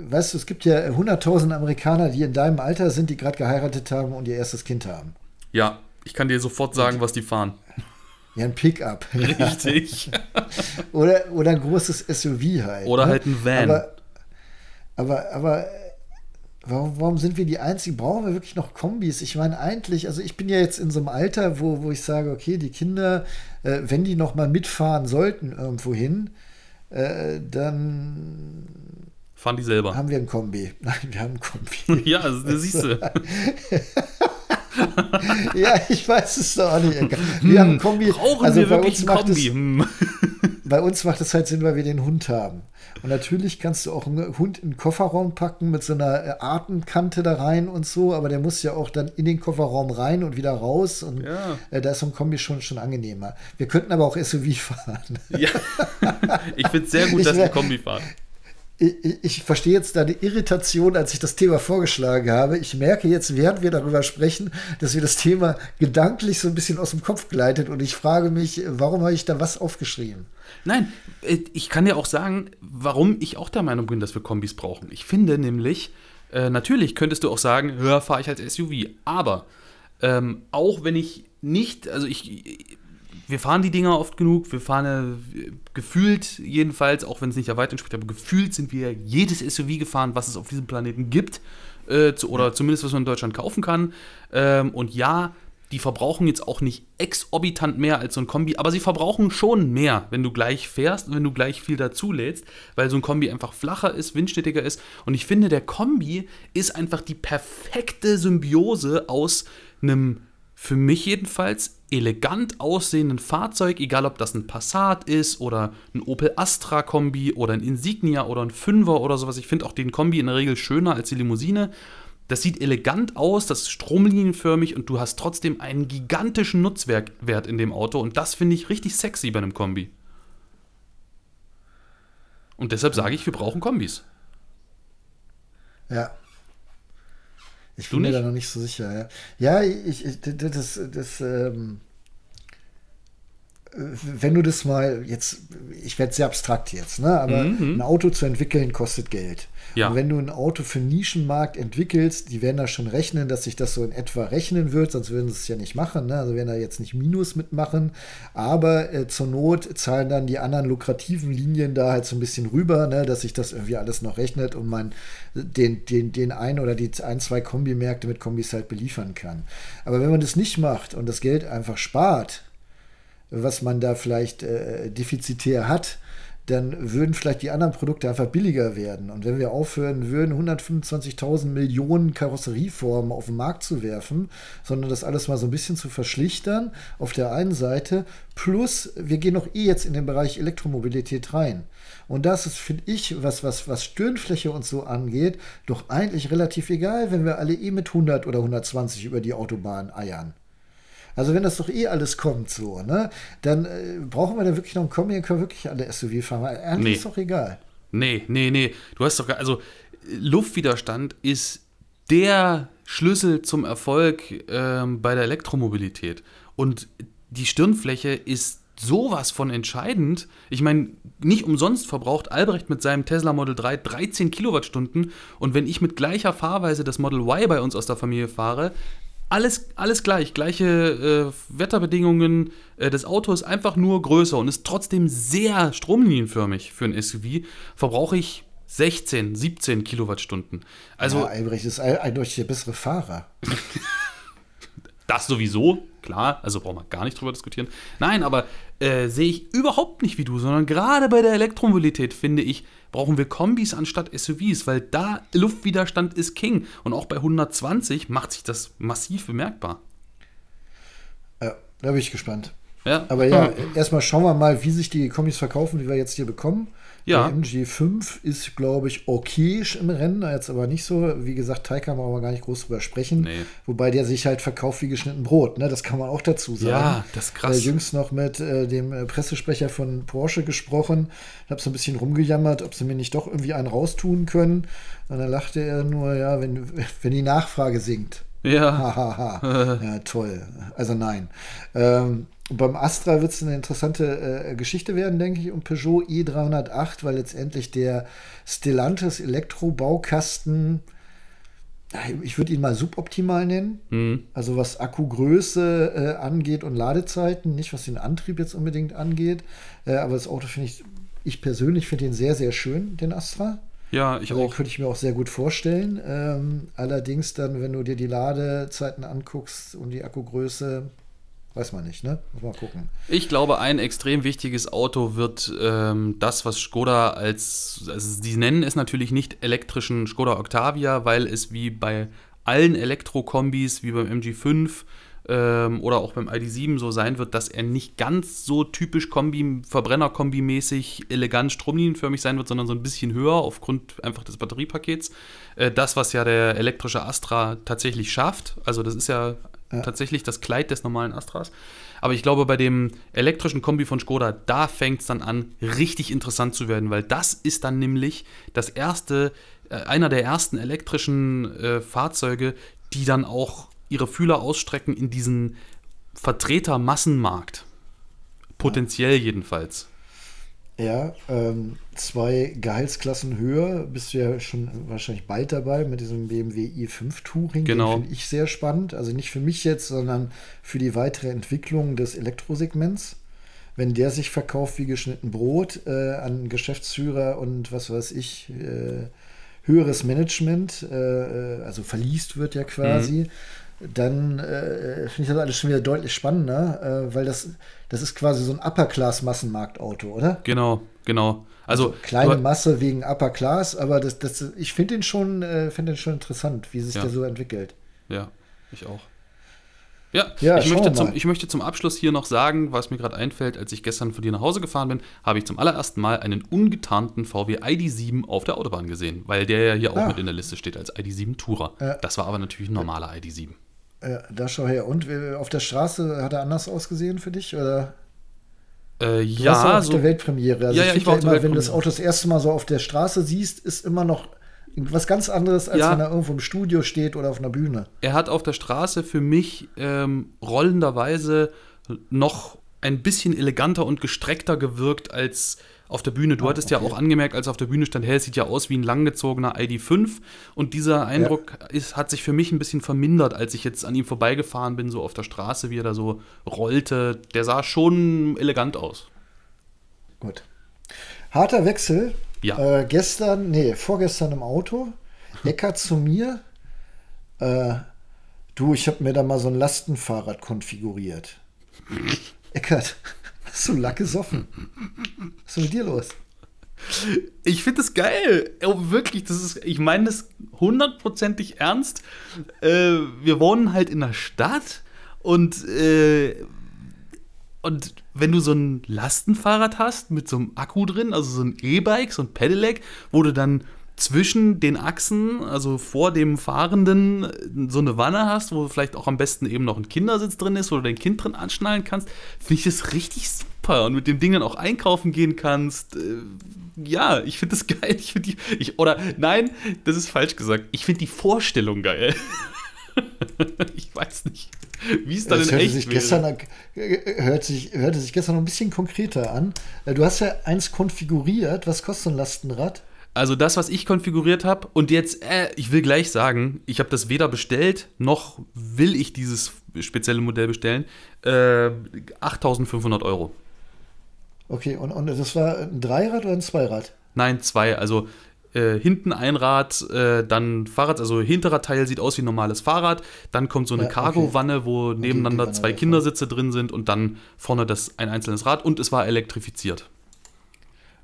weißt du, es gibt ja 100.000 Amerikaner, die in deinem Alter sind, die gerade geheiratet haben und ihr erstes Kind haben. Ja, ich kann dir sofort sagen, und, was die fahren. Ja, ein Pickup. Richtig. oder, oder ein großes SUV halt. Oder ne? halt ein Van. Aber, aber, aber warum, warum sind wir die Einzigen? Brauchen wir wirklich noch Kombis? Ich meine, eigentlich, also ich bin ja jetzt in so einem Alter, wo, wo ich sage, okay, die Kinder, äh, wenn die noch mal mitfahren sollten irgendwo hin, äh, dann fahren die selber. Haben wir ein Kombi. Nein, wir haben ein Kombi. ja, das, das siehst du. ja, ich weiß es doch auch nicht. Wir haben ein Kombi. Brauchen also wir wirklich ein Kombi? Hm. Bei uns macht es halt Sinn, weil wir den Hund haben. Und natürlich kannst du auch einen Hund in den Kofferraum packen mit so einer äh, Artenkante da rein und so, aber der muss ja auch dann in den Kofferraum rein und wieder raus. Und ja. äh, da ist so ein Kombi schon, schon angenehmer. Wir könnten aber auch SUV fahren. Ja. Ich finde es sehr gut, ich dass wir Kombi fahren ich, ich, verstehe jetzt deine Irritation, als ich das Thema vorgeschlagen habe. Ich merke jetzt, während wir darüber sprechen, dass wir das Thema gedanklich so ein bisschen aus dem Kopf gleitet und ich frage mich, warum habe ich da was aufgeschrieben? Nein, äh, ich kann dir auch sagen, warum ich auch der Meinung bin, dass wir Kombis brauchen. Ich finde nämlich, äh, natürlich könntest du auch sagen, höher fahre ich als SUV, aber ähm, auch wenn ich nicht, also ich, wir fahren die Dinger oft genug, wir fahren äh, gefühlt jedenfalls, auch wenn es nicht der Weite entspricht, aber gefühlt sind wir jedes SUV gefahren, was es auf diesem Planeten gibt, äh, zu, oder zumindest was man in Deutschland kaufen kann. Ähm, und ja, die verbrauchen jetzt auch nicht exorbitant mehr als so ein Kombi, aber sie verbrauchen schon mehr, wenn du gleich fährst und wenn du gleich viel dazulädst, weil so ein Kombi einfach flacher ist, windstetiger ist. Und ich finde, der Kombi ist einfach die perfekte Symbiose aus einem für mich jedenfalls elegant aussehenden Fahrzeug, egal ob das ein Passat ist oder ein Opel Astra Kombi oder ein Insignia oder ein Fünfer oder sowas. Ich finde auch den Kombi in der Regel schöner als die Limousine. Das sieht elegant aus, das ist stromlinienförmig und du hast trotzdem einen gigantischen Nutzwert in dem Auto und das finde ich richtig sexy bei einem Kombi. Und deshalb sage ich, wir brauchen Kombis. Ja, ich bin mir da noch nicht so sicher. Ja, ja ich, ich, das, das, ähm, wenn du das mal jetzt, ich werde sehr abstrakt jetzt, ne? aber mhm. ein Auto zu entwickeln kostet Geld. Ja. Und wenn du ein Auto für Nischenmarkt entwickelst, die werden da schon rechnen, dass sich das so in etwa rechnen wird, sonst würden sie es ja nicht machen. Ne? Also werden da jetzt nicht Minus mitmachen, aber äh, zur Not zahlen dann die anderen lukrativen Linien da halt so ein bisschen rüber, ne? dass sich das irgendwie alles noch rechnet und man den, den, den ein oder die ein, zwei Kombimärkte mit Kombis halt beliefern kann. Aber wenn man das nicht macht und das Geld einfach spart, was man da vielleicht äh, defizitär hat, dann würden vielleicht die anderen Produkte einfach billiger werden. Und wenn wir aufhören würden, 125.000 Millionen Karosserieformen auf den Markt zu werfen, sondern das alles mal so ein bisschen zu verschlichtern, auf der einen Seite, plus wir gehen noch eh jetzt in den Bereich Elektromobilität rein. Und das ist, finde ich, was, was, was Stirnfläche und so angeht, doch eigentlich relativ egal, wenn wir alle eh mit 100 oder 120 über die Autobahn eiern. Also wenn das doch eh alles kommt so, ne, dann äh, brauchen wir da wirklich noch einen Kombi, dann können wir wirklich alle SUV fahren. Weil eigentlich nee. ist doch egal. Nee, nee, nee. Du hast doch, also Luftwiderstand ist der Schlüssel zum Erfolg ähm, bei der Elektromobilität. Und die Stirnfläche ist sowas von entscheidend. Ich meine, nicht umsonst verbraucht Albrecht mit seinem Tesla Model 3 13 Kilowattstunden und wenn ich mit gleicher Fahrweise das Model Y bei uns aus der Familie fahre, alles, alles gleich, gleiche äh, Wetterbedingungen. Äh, das Auto ist einfach nur größer und ist trotzdem sehr stromlinienförmig für ein SUV. Verbrauche ich 16, 17 Kilowattstunden. Also, ja, Albrecht ist eindeutig der bessere Fahrer. das sowieso, klar, also brauchen wir gar nicht drüber diskutieren. Nein, aber äh, sehe ich überhaupt nicht wie du, sondern gerade bei der Elektromobilität finde ich, brauchen wir Kombis anstatt SUVs, weil da Luftwiderstand ist King. Und auch bei 120 macht sich das massiv bemerkbar. Ja, da bin ich gespannt. Ja. Aber ja, erstmal schauen wir mal, wie sich die Kombis verkaufen, die wir jetzt hier bekommen. Ja. Der MG5 ist, glaube ich, okay im Rennen, jetzt aber nicht so. Wie gesagt, Taycan brauchen wir gar nicht groß drüber sprechen. Nee. Wobei der sich halt verkauft wie geschnitten Brot, ne? Das kann man auch dazu sagen. Ja, das ist krass. Äh, jüngst noch mit äh, dem äh, Pressesprecher von Porsche gesprochen. Habe so ein bisschen rumgejammert, ob sie mir nicht doch irgendwie einen raustun können. Und dann lachte er nur, ja, wenn, wenn die Nachfrage sinkt. Ja. Ja, toll. Also nein. Ähm, beim Astra wird es eine interessante äh, Geschichte werden, denke ich, um Peugeot E308, weil letztendlich der Stellantis Elektrobaukasten, ich würde ihn mal suboptimal nennen. Mhm. Also was Akkugröße äh, angeht und Ladezeiten, nicht was den Antrieb jetzt unbedingt angeht. Äh, aber das Auto finde ich, ich persönlich finde ihn sehr, sehr schön, den Astra. Ja, ich Also auch. könnte ich mir auch sehr gut vorstellen. Ähm, allerdings dann, wenn du dir die Ladezeiten anguckst und die Akkugröße, weiß man nicht, ne? Muss mal gucken. Ich glaube, ein extrem wichtiges Auto wird ähm, das, was Skoda als, also sie nennen es natürlich nicht elektrischen Skoda Octavia, weil es wie bei allen Elektrokombis, wie beim MG5 ähm, oder auch beim ID7 so sein wird, dass er nicht ganz so typisch Kombi, Verbrenner-Kombi-mäßig elegant stromlinienförmig sein wird, sondern so ein bisschen höher aufgrund einfach des Batteriepakets. Äh, das, was ja der elektrische Astra tatsächlich schafft, also das ist ja, Ja. tatsächlich das Kleid des normalen Astras. Aber ich glaube, bei dem elektrischen Kombi von Skoda, da fängt es dann an, richtig interessant zu werden, weil das ist dann nämlich das erste, äh, einer der ersten elektrischen äh, Fahrzeuge, die dann auch ihre Fühler ausstrecken in diesen Vertreter-Massenmarkt. Potenziell jedenfalls. Ja, ähm, zwei Gehaltsklassen höher bist du ja schon wahrscheinlich bald dabei mit diesem BMW i5 Touring. Genau. Finde ich sehr spannend. Also nicht für mich jetzt, sondern für die weitere Entwicklung des Elektrosegments. Wenn der sich verkauft wie geschnitten Brot äh, an Geschäftsführer und was weiß ich, äh, höheres Management, äh, äh, also verliest wird ja quasi, dann äh, finde ich das alles schon wieder deutlich spannender, äh, weil das, das ist quasi so ein Upper-Class-Massenmarktauto, oder? Genau, genau. Also, Kleine du- Masse wegen Upper Class, aber das, das, ich finde den schon, äh, finde den schon interessant, wie sich Ja. der so entwickelt. Ja, ich auch. Ja, Ja, ich, möchte zum, ich möchte zum Abschluss hier noch sagen, was mir gerade einfällt, als ich gestern von dir nach Hause gefahren bin, habe ich zum allerersten Mal einen ungetarnten VW ID7 auf der Autobahn gesehen, weil der ja hier auch Ah. mit in der Liste steht als ID7 Tourer. Ja. Das war aber natürlich ein normaler ID7. Äh, da schau her. Und auf der Straße hat er anders ausgesehen für dich? Oder? Äh, Du warst ja, so, der Weltpremiere. Also Ja, ja, ich ich finde war ja immer, wenn du das. Auto das erste Mal so auf der Straße siehst, ist immer noch was ganz anderes, als Ja. wenn er irgendwo im Studio steht oder auf einer Bühne. er hat auf der Straße für mich ähm, rollenderweise noch ein bisschen eleganter und gestreckter gewirkt als auf der Bühne. Du Ah, hattest ja okay. auch angemerkt, als er auf der Bühne stand, hey, es sieht ja aus wie ein langgezogener ID5 und dieser Eindruck ist, hat sich für mich ein bisschen vermindert, als ich jetzt an ihm vorbeigefahren bin, so auf der Straße, wie er da so rollte. Der sah schon elegant aus. Gut. Harter Wechsel. Ja. Äh, gestern, nee, vorgestern im Auto. Eckert zu mir. Äh, du, ich habe mir da mal so ein Lastenfahrrad konfiguriert. Eckert, hast du Lack gesoffen? Was ist mit dir los? Ich finde das geil. Oh, wirklich, das ist, ich meine das hundertprozentig ernst. Äh, wir wohnen halt in der Stadt und, äh, und wenn du so ein Lastenfahrrad hast mit so einem Akku drin, also so ein E-Bike, so ein Pedelec, wo du dann zwischen den Achsen, also vor dem Fahrenden, so eine Wanne hast, wo vielleicht auch am besten eben noch ein Kindersitz drin ist, wo du dein Kind drin anschnallen kannst, finde ich das richtig super. Und mit dem Ding dann auch einkaufen gehen kannst. Äh, ja, ich finde das geil. Ich finde die. Ich, oder nein, das ist falsch gesagt. Ich finde die Vorstellung geil. ich weiß nicht, wie es dann Das in echt sich, wäre. gestern, hört sich, hörte sich gestern noch ein bisschen konkreter an. Äh, Du hast ja eins konfiguriert. Was kostet so ein Lastenrad? Also das, was ich konfiguriert habe und jetzt, äh, ich will gleich sagen, ich habe das weder bestellt, noch will ich dieses spezielle Modell bestellen. Äh, 8.500 Euro. Okay, und, und das war ein Dreirad oder ein Zweirad? Nein, zwei. Also äh, hinten ein Rad, äh, dann Fahrrad, also hinterer Teil sieht aus wie ein normales Fahrrad, dann kommt so eine Ja, okay. Cargo-Wanne, wo nebeneinander zwei. Kindersitze drin sind und dann vorne das ein einzelnes Rad und es war elektrifiziert.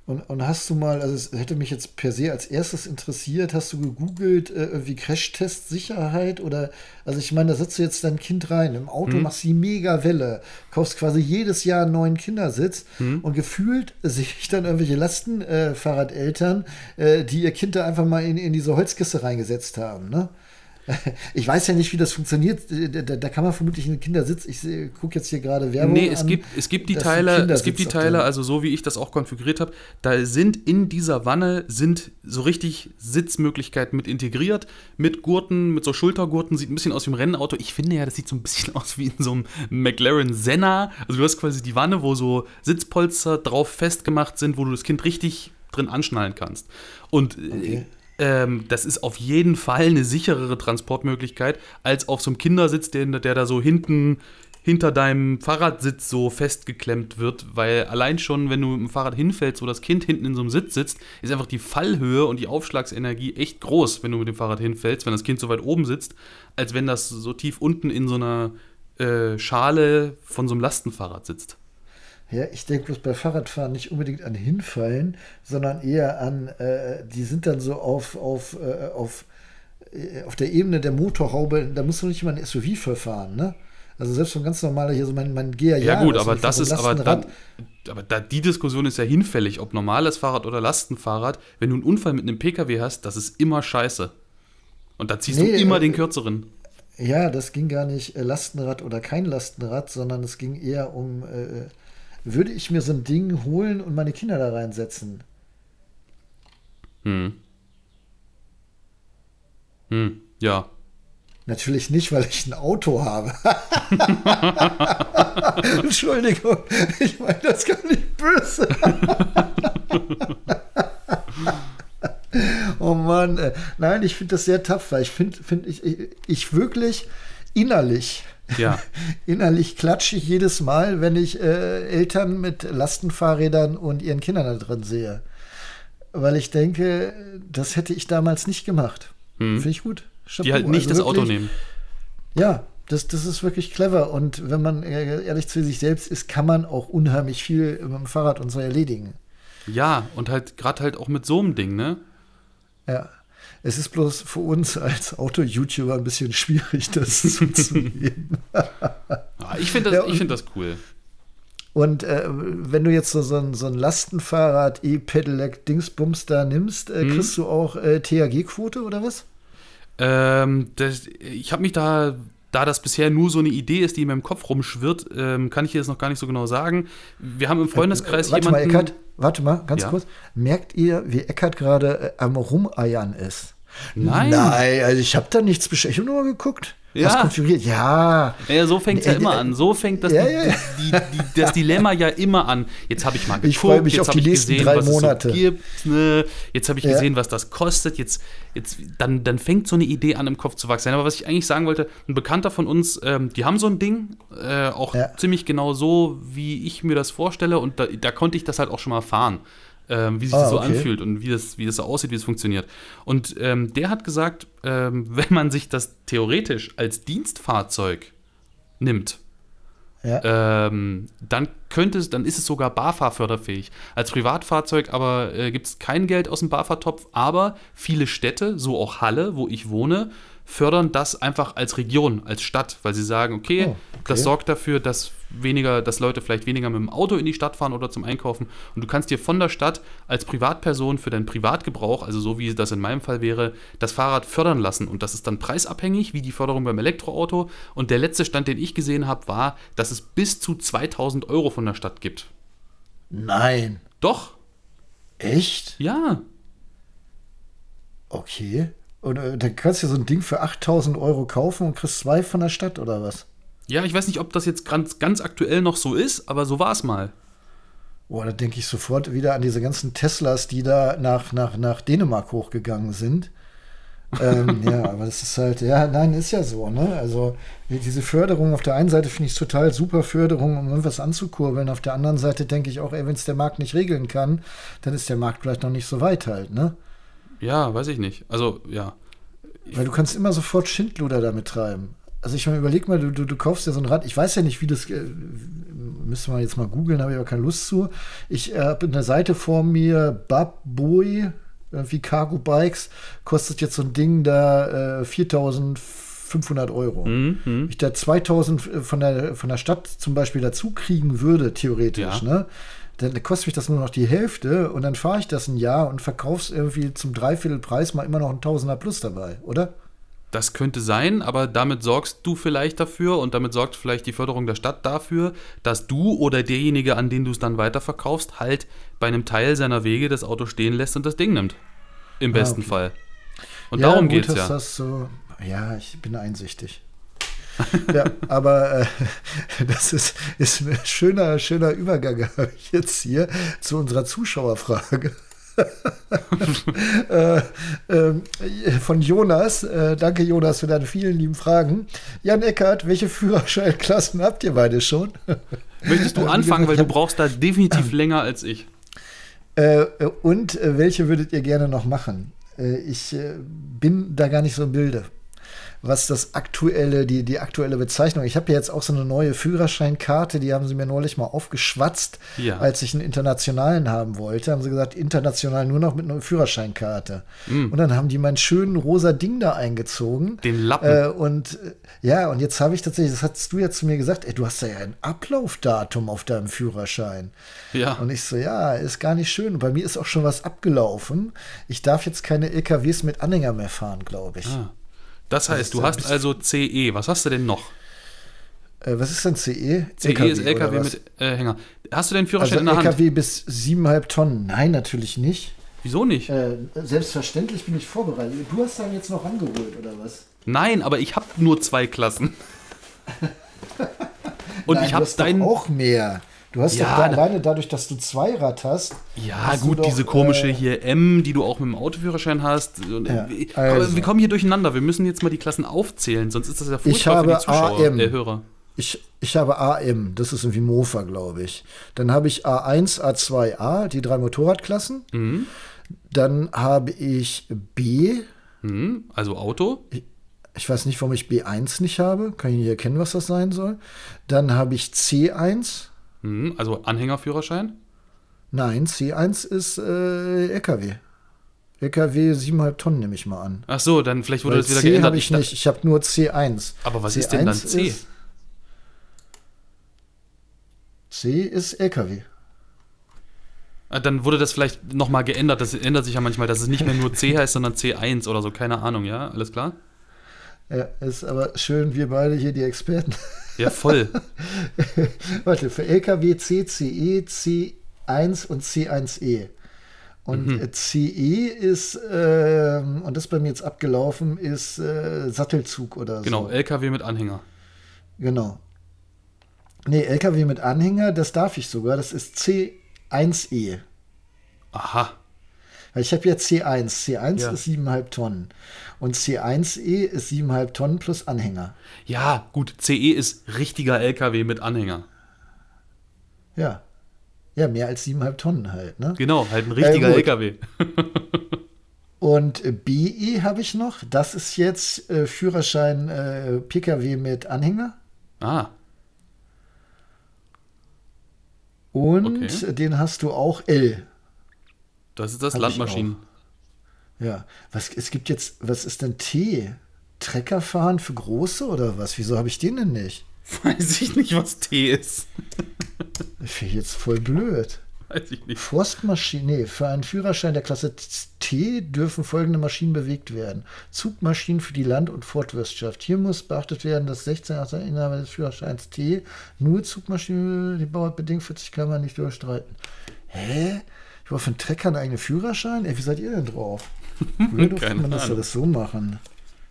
Und, und hast du mal, also es hätte mich jetzt per se als erstes interessiert, hast du gegoogelt, äh, irgendwie Crashtest Sicherheit oder, also ich meine, da setzt du jetzt dein Kind rein, im Auto Mhm. machst du die mega Welle, kaufst quasi jedes Jahr einen neuen Kindersitz Mhm. und gefühlt sehe ich dann irgendwelche Lastenfahrradeltern, äh, die ihr Kind da einfach mal in, in diese Holzkiste reingesetzt haben, ne? Ich weiß ja nicht, wie das funktioniert. Da, da- kann man vermutlich einen Kindersitz. Ich gucke jetzt hier gerade Werbung. Nee, es an, gibt, es gibt die Teile, es gibt die Teile, also so wie ich das auch konfiguriert habe, da sind in dieser Wanne sind so richtig Sitzmöglichkeiten mit integriert, mit Gurten, mit so Schultergurten, sieht ein bisschen aus wie ein Rennauto. Ich finde ja, das sieht so ein bisschen aus wie in so einem McLaren Senna. Also du hast quasi die Wanne, wo so Sitzpolster drauf festgemacht sind, wo du das Kind richtig drin anschnallen kannst. Und äh, Okay. Ähm, das ist auf jeden Fall eine sicherere Transportmöglichkeit als auf so einem Kindersitz, der, der da so hinten hinter deinem Fahrradsitz so festgeklemmt wird, weil allein schon, wenn du mit dem Fahrrad hinfällst, wo das Kind hinten in so einem Sitz sitzt, ist einfach die Fallhöhe und die Aufschlagsenergie echt groß, wenn du mit dem Fahrrad hinfällst, wenn das Kind so weit oben sitzt, als wenn das so tief unten in so einer äh, Schale von so einem Lastenfahrrad sitzt. Ja, ich denke bloß bei Fahrradfahren nicht unbedingt an Hinfallen, sondern eher an, äh, die sind dann so auf, auf, äh, auf, äh, auf der Ebene der Motorhaube, da musst du nicht mal ein SUV verfahren, ne? Also selbst so ein ganz normaler hier, so mein, mein Gia Ja, gut, aber das ist aber dann, aber da, die Diskussion ist ja hinfällig, ob normales Fahrrad oder Lastenfahrrad. Wenn du einen Unfall mit einem PKW hast, das ist immer scheiße. Und da ziehst Nee, du immer äh, den kürzeren. Ja, das ging gar nicht äh, Lastenrad oder kein Lastenrad, sondern es ging eher um, äh, würde ich mir so ein Ding holen und meine Kinder da reinsetzen? Hm. Hm, ja. Natürlich nicht, weil ich ein Auto habe. Entschuldigung, ich meine das gar nicht böse. oh Mann, äh, nein, ich finde das sehr tapfer. Ich finde, find ich, ich, ich wirklich innerlich, Ja. innerlich klatsche ich jedes Mal, wenn ich äh, Eltern mit Lastenfahrrädern und ihren Kindern da drin sehe. Weil ich denke, das hätte ich damals nicht gemacht. Finde ich gut. Hm. Die halt nicht Also das Auto nehmen. ja, das, das ist wirklich clever. Und wenn man äh, ehrlich zu sich selbst ist, kann man auch unheimlich viel mit dem Fahrrad und so erledigen. Ja, und halt gerade halt auch mit so einem Ding, ne? Ja. Es ist bloß für uns als Auto-YouTuber ein bisschen schwierig, das zuzugeben. Ich finde das, Ja, ich find das cool. Und äh, wenn du jetzt so, so, ein, so ein Lastenfahrrad, E-Pedelec, Dingsbums da nimmst, äh, Mhm. kriegst du auch äh, THG-Quote oder was? Ähm, das, ich habe mich da, da das bisher nur so eine Idee ist, die in meinem Kopf rumschwirrt, ähm, kann ich dir das noch gar nicht so genau sagen. Wir haben im Freundeskreis Äh, warte jemanden. mal, Eckart, warte mal, ganz Ja? kurz. Merkt ihr, wie Eckart gerade äh, am Rumeiern ist? Nein. Nein, also ich habe da nichts beschäftigt. Ich habe nur mal geguckt. Ja. Konfiguriert? Ja. Ja, so fängt es ja immer äh, an. So fängt das, ja, die. Die, das Dilemma ja immer an. Jetzt habe ich mal geguckt, Ich freu mich jetzt auf habe die ich nächsten gesehen, drei was Monate. es so gibt. Ne? Jetzt habe ich gesehen, was das kostet. Jetzt, jetzt, dann, dann fängt so eine Idee an, im Kopf zu wachsen. Aber was ich eigentlich sagen wollte, ein Bekannter von uns, ähm, die haben so ein Ding, äh, auch Ja. ziemlich genau so, wie ich mir das vorstelle. Und da, da konnte ich das halt auch schon mal fahren. Ähm, wie sich Ah, das so okay. anfühlt und wie das, wie das so aussieht, wie es funktioniert. Und ähm, der hat gesagt, ähm, wenn man sich das theoretisch als Dienstfahrzeug nimmt, Ja. ähm, dann könnte es, dann ist es sogar BAFA-förderfähig. Als Privatfahrzeug aber äh, gibt es kein Geld aus dem BAFA-Topf, aber viele Städte, so auch Halle, wo ich wohne, fördern das einfach als Region, als Stadt, weil sie sagen, okay, Oh, okay. das sorgt dafür, dass weniger, dass Leute vielleicht weniger mit dem Auto in die Stadt fahren oder zum Einkaufen. Und du kannst dir von der Stadt als Privatperson für deinen Privatgebrauch, also so wie das in meinem Fall wäre, das Fahrrad fördern lassen. Und das ist dann preisabhängig, wie die Förderung beim Elektroauto. Und der letzte Stand, den ich gesehen habe, war, dass es bis zu 2000 Euro von der Stadt gibt. Nein. Doch, Echt? ja. Okay. Und äh, dann kannst du so ein Ding für 8000 Euro kaufen und kriegst zwei von der Stadt oder was? Ja, ich weiß nicht, ob das jetzt ganz, ganz aktuell noch so ist, aber so war es mal. Boah, da denke ich sofort wieder an diese ganzen Teslas, die da nach, nach, nach Dänemark hochgegangen sind. ähm, ja, aber das ist halt, ja, nein, ist ja so, ne? Also diese Förderung auf der einen Seite finde ich total super Förderung, um irgendwas anzukurbeln. Auf der anderen Seite denke ich auch, ey, wenn es der Markt nicht regeln kann, dann ist der Markt vielleicht noch nicht so weit halt, ne? Ja, weiß ich nicht. Also, ja. Weil du kannst immer sofort Schindluder damit treiben. Also ich meine, überleg mal, du, du, du kaufst ja so ein Rad. Ich weiß ja nicht, wie das, äh, müsste man jetzt mal googeln, habe ich aber keine Lust zu. Ich äh, habe eine Seite vor mir, Babboy, irgendwie Cargo Bikes, kostet jetzt so ein Ding da äh, 4500 Euro. Mhm. Wenn ich da 2000 von der, von der Stadt zum Beispiel dazu kriegen würde, theoretisch, Ja. ne? Dann kostet mich das nur noch die Hälfte und dann fahre ich das ein Jahr und verkauf's irgendwie zum Dreiviertelpreis mal immer noch ein Tausender plus dabei, oder? Das könnte sein, aber damit sorgst du vielleicht dafür und damit sorgt vielleicht die Förderung der Stadt dafür, dass du oder derjenige, an den du es dann weiterverkaufst, halt bei einem Teil seiner Wege das Auto stehen lässt und das Ding nimmt. Im besten okay. Fall. Und darum gut, geht's dass ja. Das so, ja, ich bin einsichtig. Ja, aber äh, das ist, ist ein schöner, schöner Übergang habe ich jetzt hier zu unserer Zuschauerfrage. äh, äh, von Jonas. Äh, danke, Jonas, für deine vielen lieben Fragen. Jan Eckert, welche Führerscheinklassen habt ihr beide schon? Möchtest du Wie anfangen, weil du brauchst da definitiv länger als ich. Äh, äh, und äh, welche würdet ihr gerne noch machen? Äh, ich äh, bin da gar nicht so im Bilde. Was das aktuelle, die, die aktuelle Bezeichnung. Ich habe ja jetzt auch so eine neue Führerscheinkarte, die haben sie mir neulich mal aufgeschwatzt, Ja. als ich einen internationalen haben wollte. Haben sie gesagt, international nur noch mit einer Führerscheinkarte. Und dann haben die meinen schönen rosa Ding da eingezogen. Den Lappen. Äh, und äh, ja, und jetzt habe ich tatsächlich, das hast du ja zu mir gesagt, ey, du hast da ja ein Ablaufdatum auf deinem Führerschein. Ja. Und ich so, ja, ist gar nicht schön. Und bei mir ist auch schon was abgelaufen. Ich darf jetzt keine LKWs mit Anhänger mehr fahren, glaube ich. Ah. Das heißt, ist du ein hast also CE. Was hast du denn noch? Äh, was ist denn CE? CE ist oder LKW mit äh, Hänger. Hast du den Führerschein Also in der Hand? LKW bis 7,5 Tonnen. Nein, natürlich nicht. Wieso nicht? Äh, selbstverständlich bin ich vorbereitet. Du hast dann jetzt noch angeholt, oder was? Nein, aber ich habe nur zwei Klassen. Und Nein, ich du habe deinen. auch mehr. Du hast Ja, doch da alleine dadurch, dass du Zweirad hast. Ja, gut, doch, diese komische äh, hier M, die du auch mit dem Autoführerschein hast. Und, Ja, äh, also. Wir kommen hier durcheinander. Wir müssen jetzt mal die Klassen aufzählen, sonst ist das ja furchtbar habe für die Zuschauer, AM. äh, Hörer. Ich, ich habe AM, das ist irgendwie Mofa, glaube ich. Dann habe ich A1, A2, A, die drei Motorradklassen. Mhm. Dann habe ich B. Mhm, also Auto. Ich weiß nicht, warum ich B1 nicht habe. Kann ich nicht erkennen, was das sein soll. Dann habe ich C1. Mhm, also Anhängerführerschein. Nein, C1 ist äh, LKW. LKW 7,5 Tonnen nehme ich mal an. Ach so, dann vielleicht wurde Weil das wieder C geändert. habe ich da- nicht. Ich habe nur C1. Aber was ist denn dann C? Ist, C ist LKW. Ah, Dann wurde das vielleicht nochmal geändert. Das ändert sich ja manchmal, dass es nicht mehr nur C heißt, sondern C1 oder so. Keine Ahnung, ja? Alles klar? Ja, ist aber schön, wir beide hier die Experten. Ja, voll. Warte, für LKW C, CE, C1 und C1E. Und Mhm. äh, CE ist, ähm, und das ist bei mir jetzt abgelaufen, ist äh, Sattelzug oder genau, so. LKW mit Anhänger. Genau. Nee, LKW mit Anhänger, das darf ich sogar. Das ist C1E. Aha. Weil ich habe ja C1. C1 Ja. ist 7,5 Tonnen. Und C1E ist 7,5 Tonnen plus Anhänger. Ja, gut, CE ist richtiger LKW mit Anhänger. Ja. Ja, mehr als 7,5 Tonnen halt, ne? Genau, halt ein richtiger gut. LKW. Und äh, BE habe ich noch. Das ist jetzt äh, Führerschein äh, Pkw mit Anhänger. Ah, Und Okay. äh, den hast du auch L. das ist das Hab Landmaschinen. Ja. Was, es gibt jetzt, was ist denn T? Trecker fahren für große oder was? Wieso habe ich den denn nicht? Weiß ich nicht, was T ist. Ich finde jetzt voll blöd. Weiß ich nicht. Forstmaschine, nee, für einen Führerschein der Klasse T dürfen folgende Maschinen bewegt werden. Zugmaschinen für die Land- und Forstwirtschaft. Hier muss beachtet werden, dass 16 also Inhaber des Führerscheins T nur Zugmaschinen, die Bauart bedingt 40 kann man nicht durchstreiten. Hä? Ich war für einen Trecker einen eigenen Führerschein? Ey, wie seid ihr denn drauf? Früher durfte man das Ahnung. alles so machen.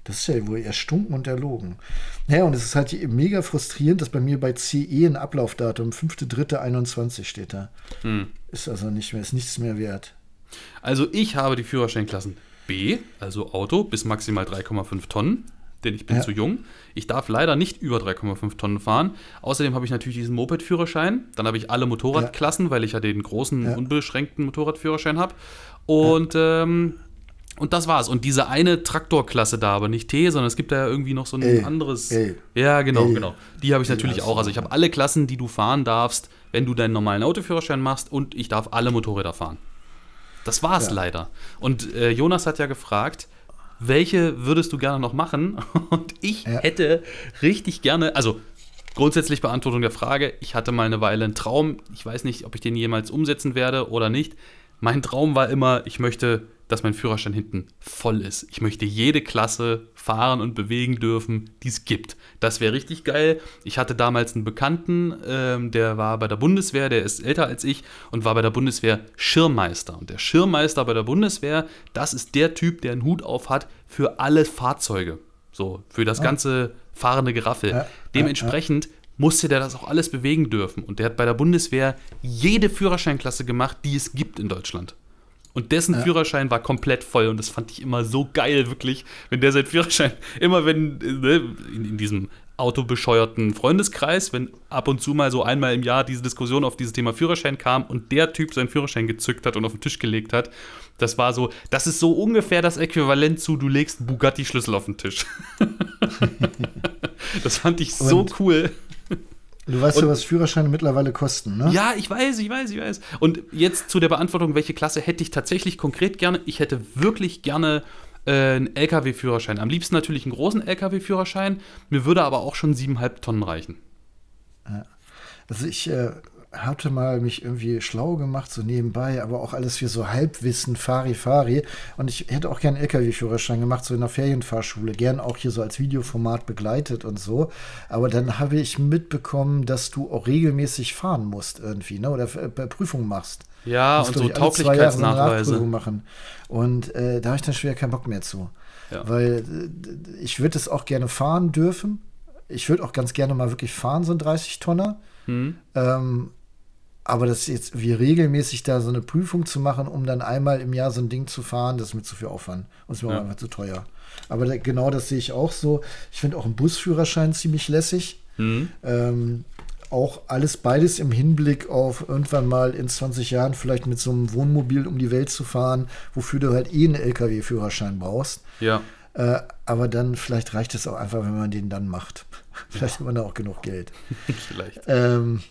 Das ist ja wohl erstunken und erlogen. Ja, und es ist halt mega frustrierend, dass bei mir bei CE ein Ablaufdatum 5.3.21 steht da. Hm. Ist also nicht mehr, ist nichts mehr wert. Also ich habe die Führerscheinklassen B, also Auto, bis maximal 3,5 Tonnen, denn ich bin ja. zu jung. Ich darf leider nicht über 3,5 Tonnen fahren. Außerdem habe ich natürlich diesen Moped-Führerschein. Dann habe ich alle Motorradklassen, ja. weil ich ja den großen, ja. unbeschränkten Motorradführerschein habe. Und ähm, und das war's. Und diese eine Traktorklasse da, aber nicht T, sondern es gibt da ja irgendwie noch so ein Ey. anderes. Ey. Ja, genau, Ey. genau. Die habe ich natürlich auch. Also ich habe alle Klassen, die du fahren darfst, wenn du deinen normalen Autoführerschein machst und ich darf alle Motorräder fahren. Das war's leider. Und äh, Jonas hat ja gefragt, welche würdest du gerne noch machen? Und ich ja. hätte richtig gerne, also grundsätzlich Beantwortung der Frage, ich hatte mal eine Weile einen Traum. Ich weiß nicht, ob ich den jemals umsetzen werde oder nicht. Mein Traum war immer, ich möchte dass mein Führerschein hinten voll ist. Ich möchte jede Klasse fahren und bewegen dürfen, die es gibt. Das wäre richtig geil. Ich hatte damals einen Bekannten, ähm, der war bei der Bundeswehr, der ist älter als ich und war bei der Bundeswehr Schirmmeister. Und der Schirmmeister bei der Bundeswehr, das ist der Typ, der einen Hut auf hat für alle Fahrzeuge. So, für das ganze fahrende Geraffel. Dementsprechend. Musste der das auch alles bewegen dürfen. Und der hat bei der Bundeswehr jede Führerscheinklasse gemacht, die es gibt in Deutschland. Und dessen ja. Führerschein war komplett voll und das fand ich immer so geil, wirklich, wenn der sein Führerschein, immer wenn, ne, in, in, diesem autobescheuerten Freundeskreis, wenn ab und zu mal so einmal im Jahr diese Diskussion auf dieses Thema Führerschein kam und der Typ seinen Führerschein gezückt hat und auf den Tisch gelegt hat, das war so, das ist so ungefähr das Äquivalent zu, du legst Bugatti-Schlüssel auf den Tisch. das fand ich so und cool. Du weißt und, ja, was Führerscheine mittlerweile kosten, ne? Ja, ich weiß, ich weiß, ich weiß. Und jetzt zu der Beantwortung, welche Klasse hätte ich tatsächlich konkret gerne? Ich hätte wirklich gerne äh, einen LKW-Führerschein. Am liebsten natürlich einen großen LKW-Führerschein. Mir würde aber auch schon siebeneinhalb Tonnen reichen. Also ich äh, hatte mal mich irgendwie schlau gemacht, so nebenbei, aber auch alles für so Halbwissen, Fari Fari. Und ich hätte auch gern LKW-Führerschein gemacht, so in der Ferienfahrschule, gern auch hier so als Videoformat begleitet und so. Aber dann habe ich mitbekommen, dass du auch regelmäßig fahren musst irgendwie, ne? Oder äh, Prüfungen machst. Ja, und so Tauglichkeitsnachweise. Machen. Und äh, da habe ich dann schwer keinen Bock mehr zu. Ja. Weil äh, ich würde es auch gerne fahren dürfen. Ich würde auch ganz gerne mal wirklich fahren, so ein 30-Tonner. Mhm. Ähm, aber das jetzt wie regelmäßig da so eine Prüfung zu machen, um dann einmal im Jahr so ein Ding zu fahren, das ist mir zu viel Aufwand. Und es ist mir ja. einfach zu teuer. Aber da, genau das sehe ich auch so. Ich finde auch einen Busführerschein ziemlich lässig. Mhm. Ähm, auch alles beides im Hinblick auf irgendwann mal in 20 Jahren vielleicht mit so einem Wohnmobil um die Welt zu fahren, wofür du halt eh einen LKW-Führerschein brauchst. Ja. Äh, aber dann vielleicht reicht es auch einfach, wenn man den dann macht. vielleicht ja. hat man da auch genug Geld. vielleicht. Ähm,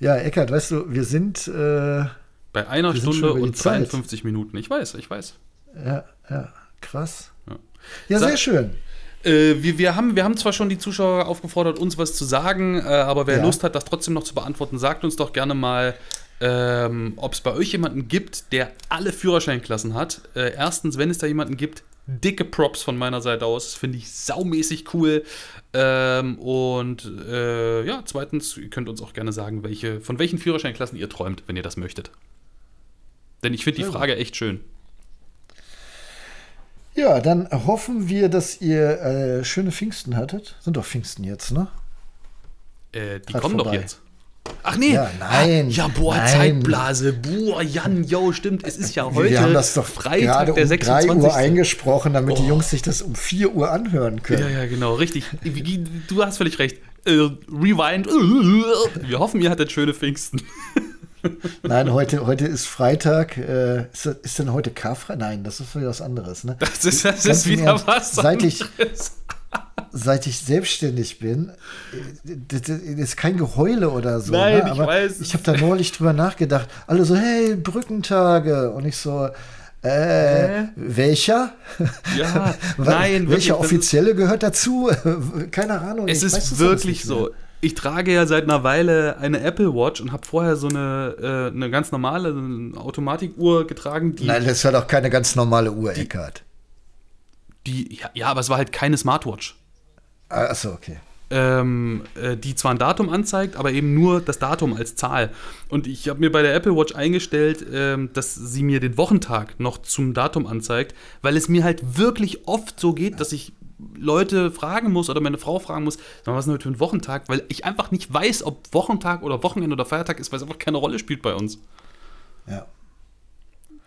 ja, Eckert, weißt du, wir sind. Äh, Bei einer Stunde und 52 Minuten. Ich weiß, ich weiß. Ja, ja, krass. Ja, ja sehr schön. Äh, wir, wir, haben, wir haben zwar schon die Zuschauer aufgefordert, uns was zu sagen, äh, aber wer ja. Lust hat, das trotzdem noch zu beantworten, sagt uns doch gerne mal, ähm, ob es bei euch jemanden gibt, der alle Führerscheinklassen hat. Äh, erstens, wenn es da jemanden gibt, dicke Props von meiner Seite aus. Das finde ich saumäßig cool. Ähm, und äh, ja, zweitens, ihr könnt uns auch gerne sagen, welche, von welchen Führerscheinklassen ihr träumt, wenn ihr das möchtet. Denn ich finde die Frage echt schön. Ja, dann hoffen wir, dass ihr äh, schöne Pfingsten hattet. Sind doch Pfingsten jetzt, ne? Äh, die Grad kommen vorbei. doch jetzt. Ach nee. Ja, nein. Ja, boah, nein. Zeitblase. Boah, Jan, yo, stimmt. Es ist ja heute Wir haben das doch Freitag, der um 26. 3 Uhr eingesprochen, damit oh. die Jungs sich das um 4 Uhr anhören können. Ja, ja, genau, richtig. Du hast völlig recht. Äh, rewind. Wir hoffen, ihr hattet schöne Pfingsten. Nein, heute, heute ist Freitag. Äh, ist, ist denn heute Karfreitag? Nein, das ist wieder was anderes. Ne? Das ist, das ist wieder was seit ich, seit ich selbstständig bin, das ist kein Geheule oder so. Nein, ne? ich weiß. Ich habe da neulich drüber nachgedacht. Alle so, hey, Brückentage. Und ich so, äh, äh? welcher? Ja, nein, welcher wirklich, offizielle gehört dazu? Keine Ahnung. Es ist wirklich so. Ich trage ja seit einer Weile eine Apple Watch und habe vorher so eine, äh, eine ganz normale Automatikuhr getragen. Nein, das war doch keine ganz normale Uhr, Eckart. Die, ja, ja, aber es war halt keine Smartwatch. Achso, okay. Ähm, äh, die zwar ein Datum anzeigt, aber eben nur das Datum als Zahl. Und ich habe mir bei der Apple Watch eingestellt, ähm, dass sie mir den Wochentag noch zum Datum anzeigt, weil es mir halt wirklich oft so geht, dass ich Leute fragen muss oder meine Frau fragen muss, was ist denn heute für ein Wochentag, weil ich einfach nicht weiß, ob Wochentag oder Wochenende oder Feiertag ist, weil es einfach keine Rolle spielt bei uns. Ja.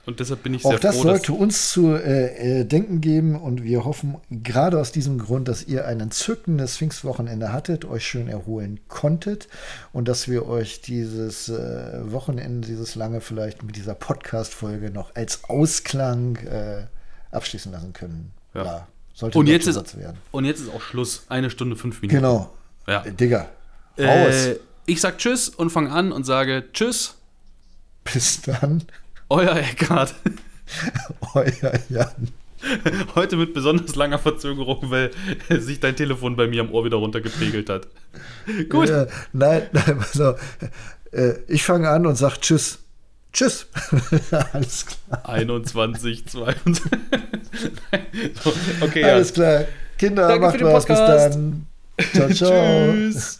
Und deshalb bin ich Auch sehr das froh, sollte uns zu äh, äh, denken geben und wir hoffen gerade aus diesem Grund, dass ihr ein entzückendes Pfingstwochenende hattet, euch schön erholen konntet und dass wir euch dieses äh, Wochenende, dieses lange vielleicht mit dieser Podcast-Folge noch als Ausklang äh, abschließen lassen können. Ja. sollte und ein jetzt, ist, Satz werden. und jetzt ist auch Schluss. Eine Stunde, fünf Minuten. Genau. Ja. Äh, Digga, raus. Äh, ich sag Tschüss und fange an und sage Tschüss, Bis dann, euer Eckart. euer Jan. Heute mit besonders langer Verzögerung, weil sich dein Telefon bei mir am Ohr wieder runtergepegelt hat. Gut. Äh, nein, nein, auf. Äh, ich fange an und sage Tschüss. Tschüss. Alles klar. 21, 22. so, okay, ja. Alles klar. Kinder, Danke macht für den was. Bis Podcast. dann. Ciao, ciao. Tschüss.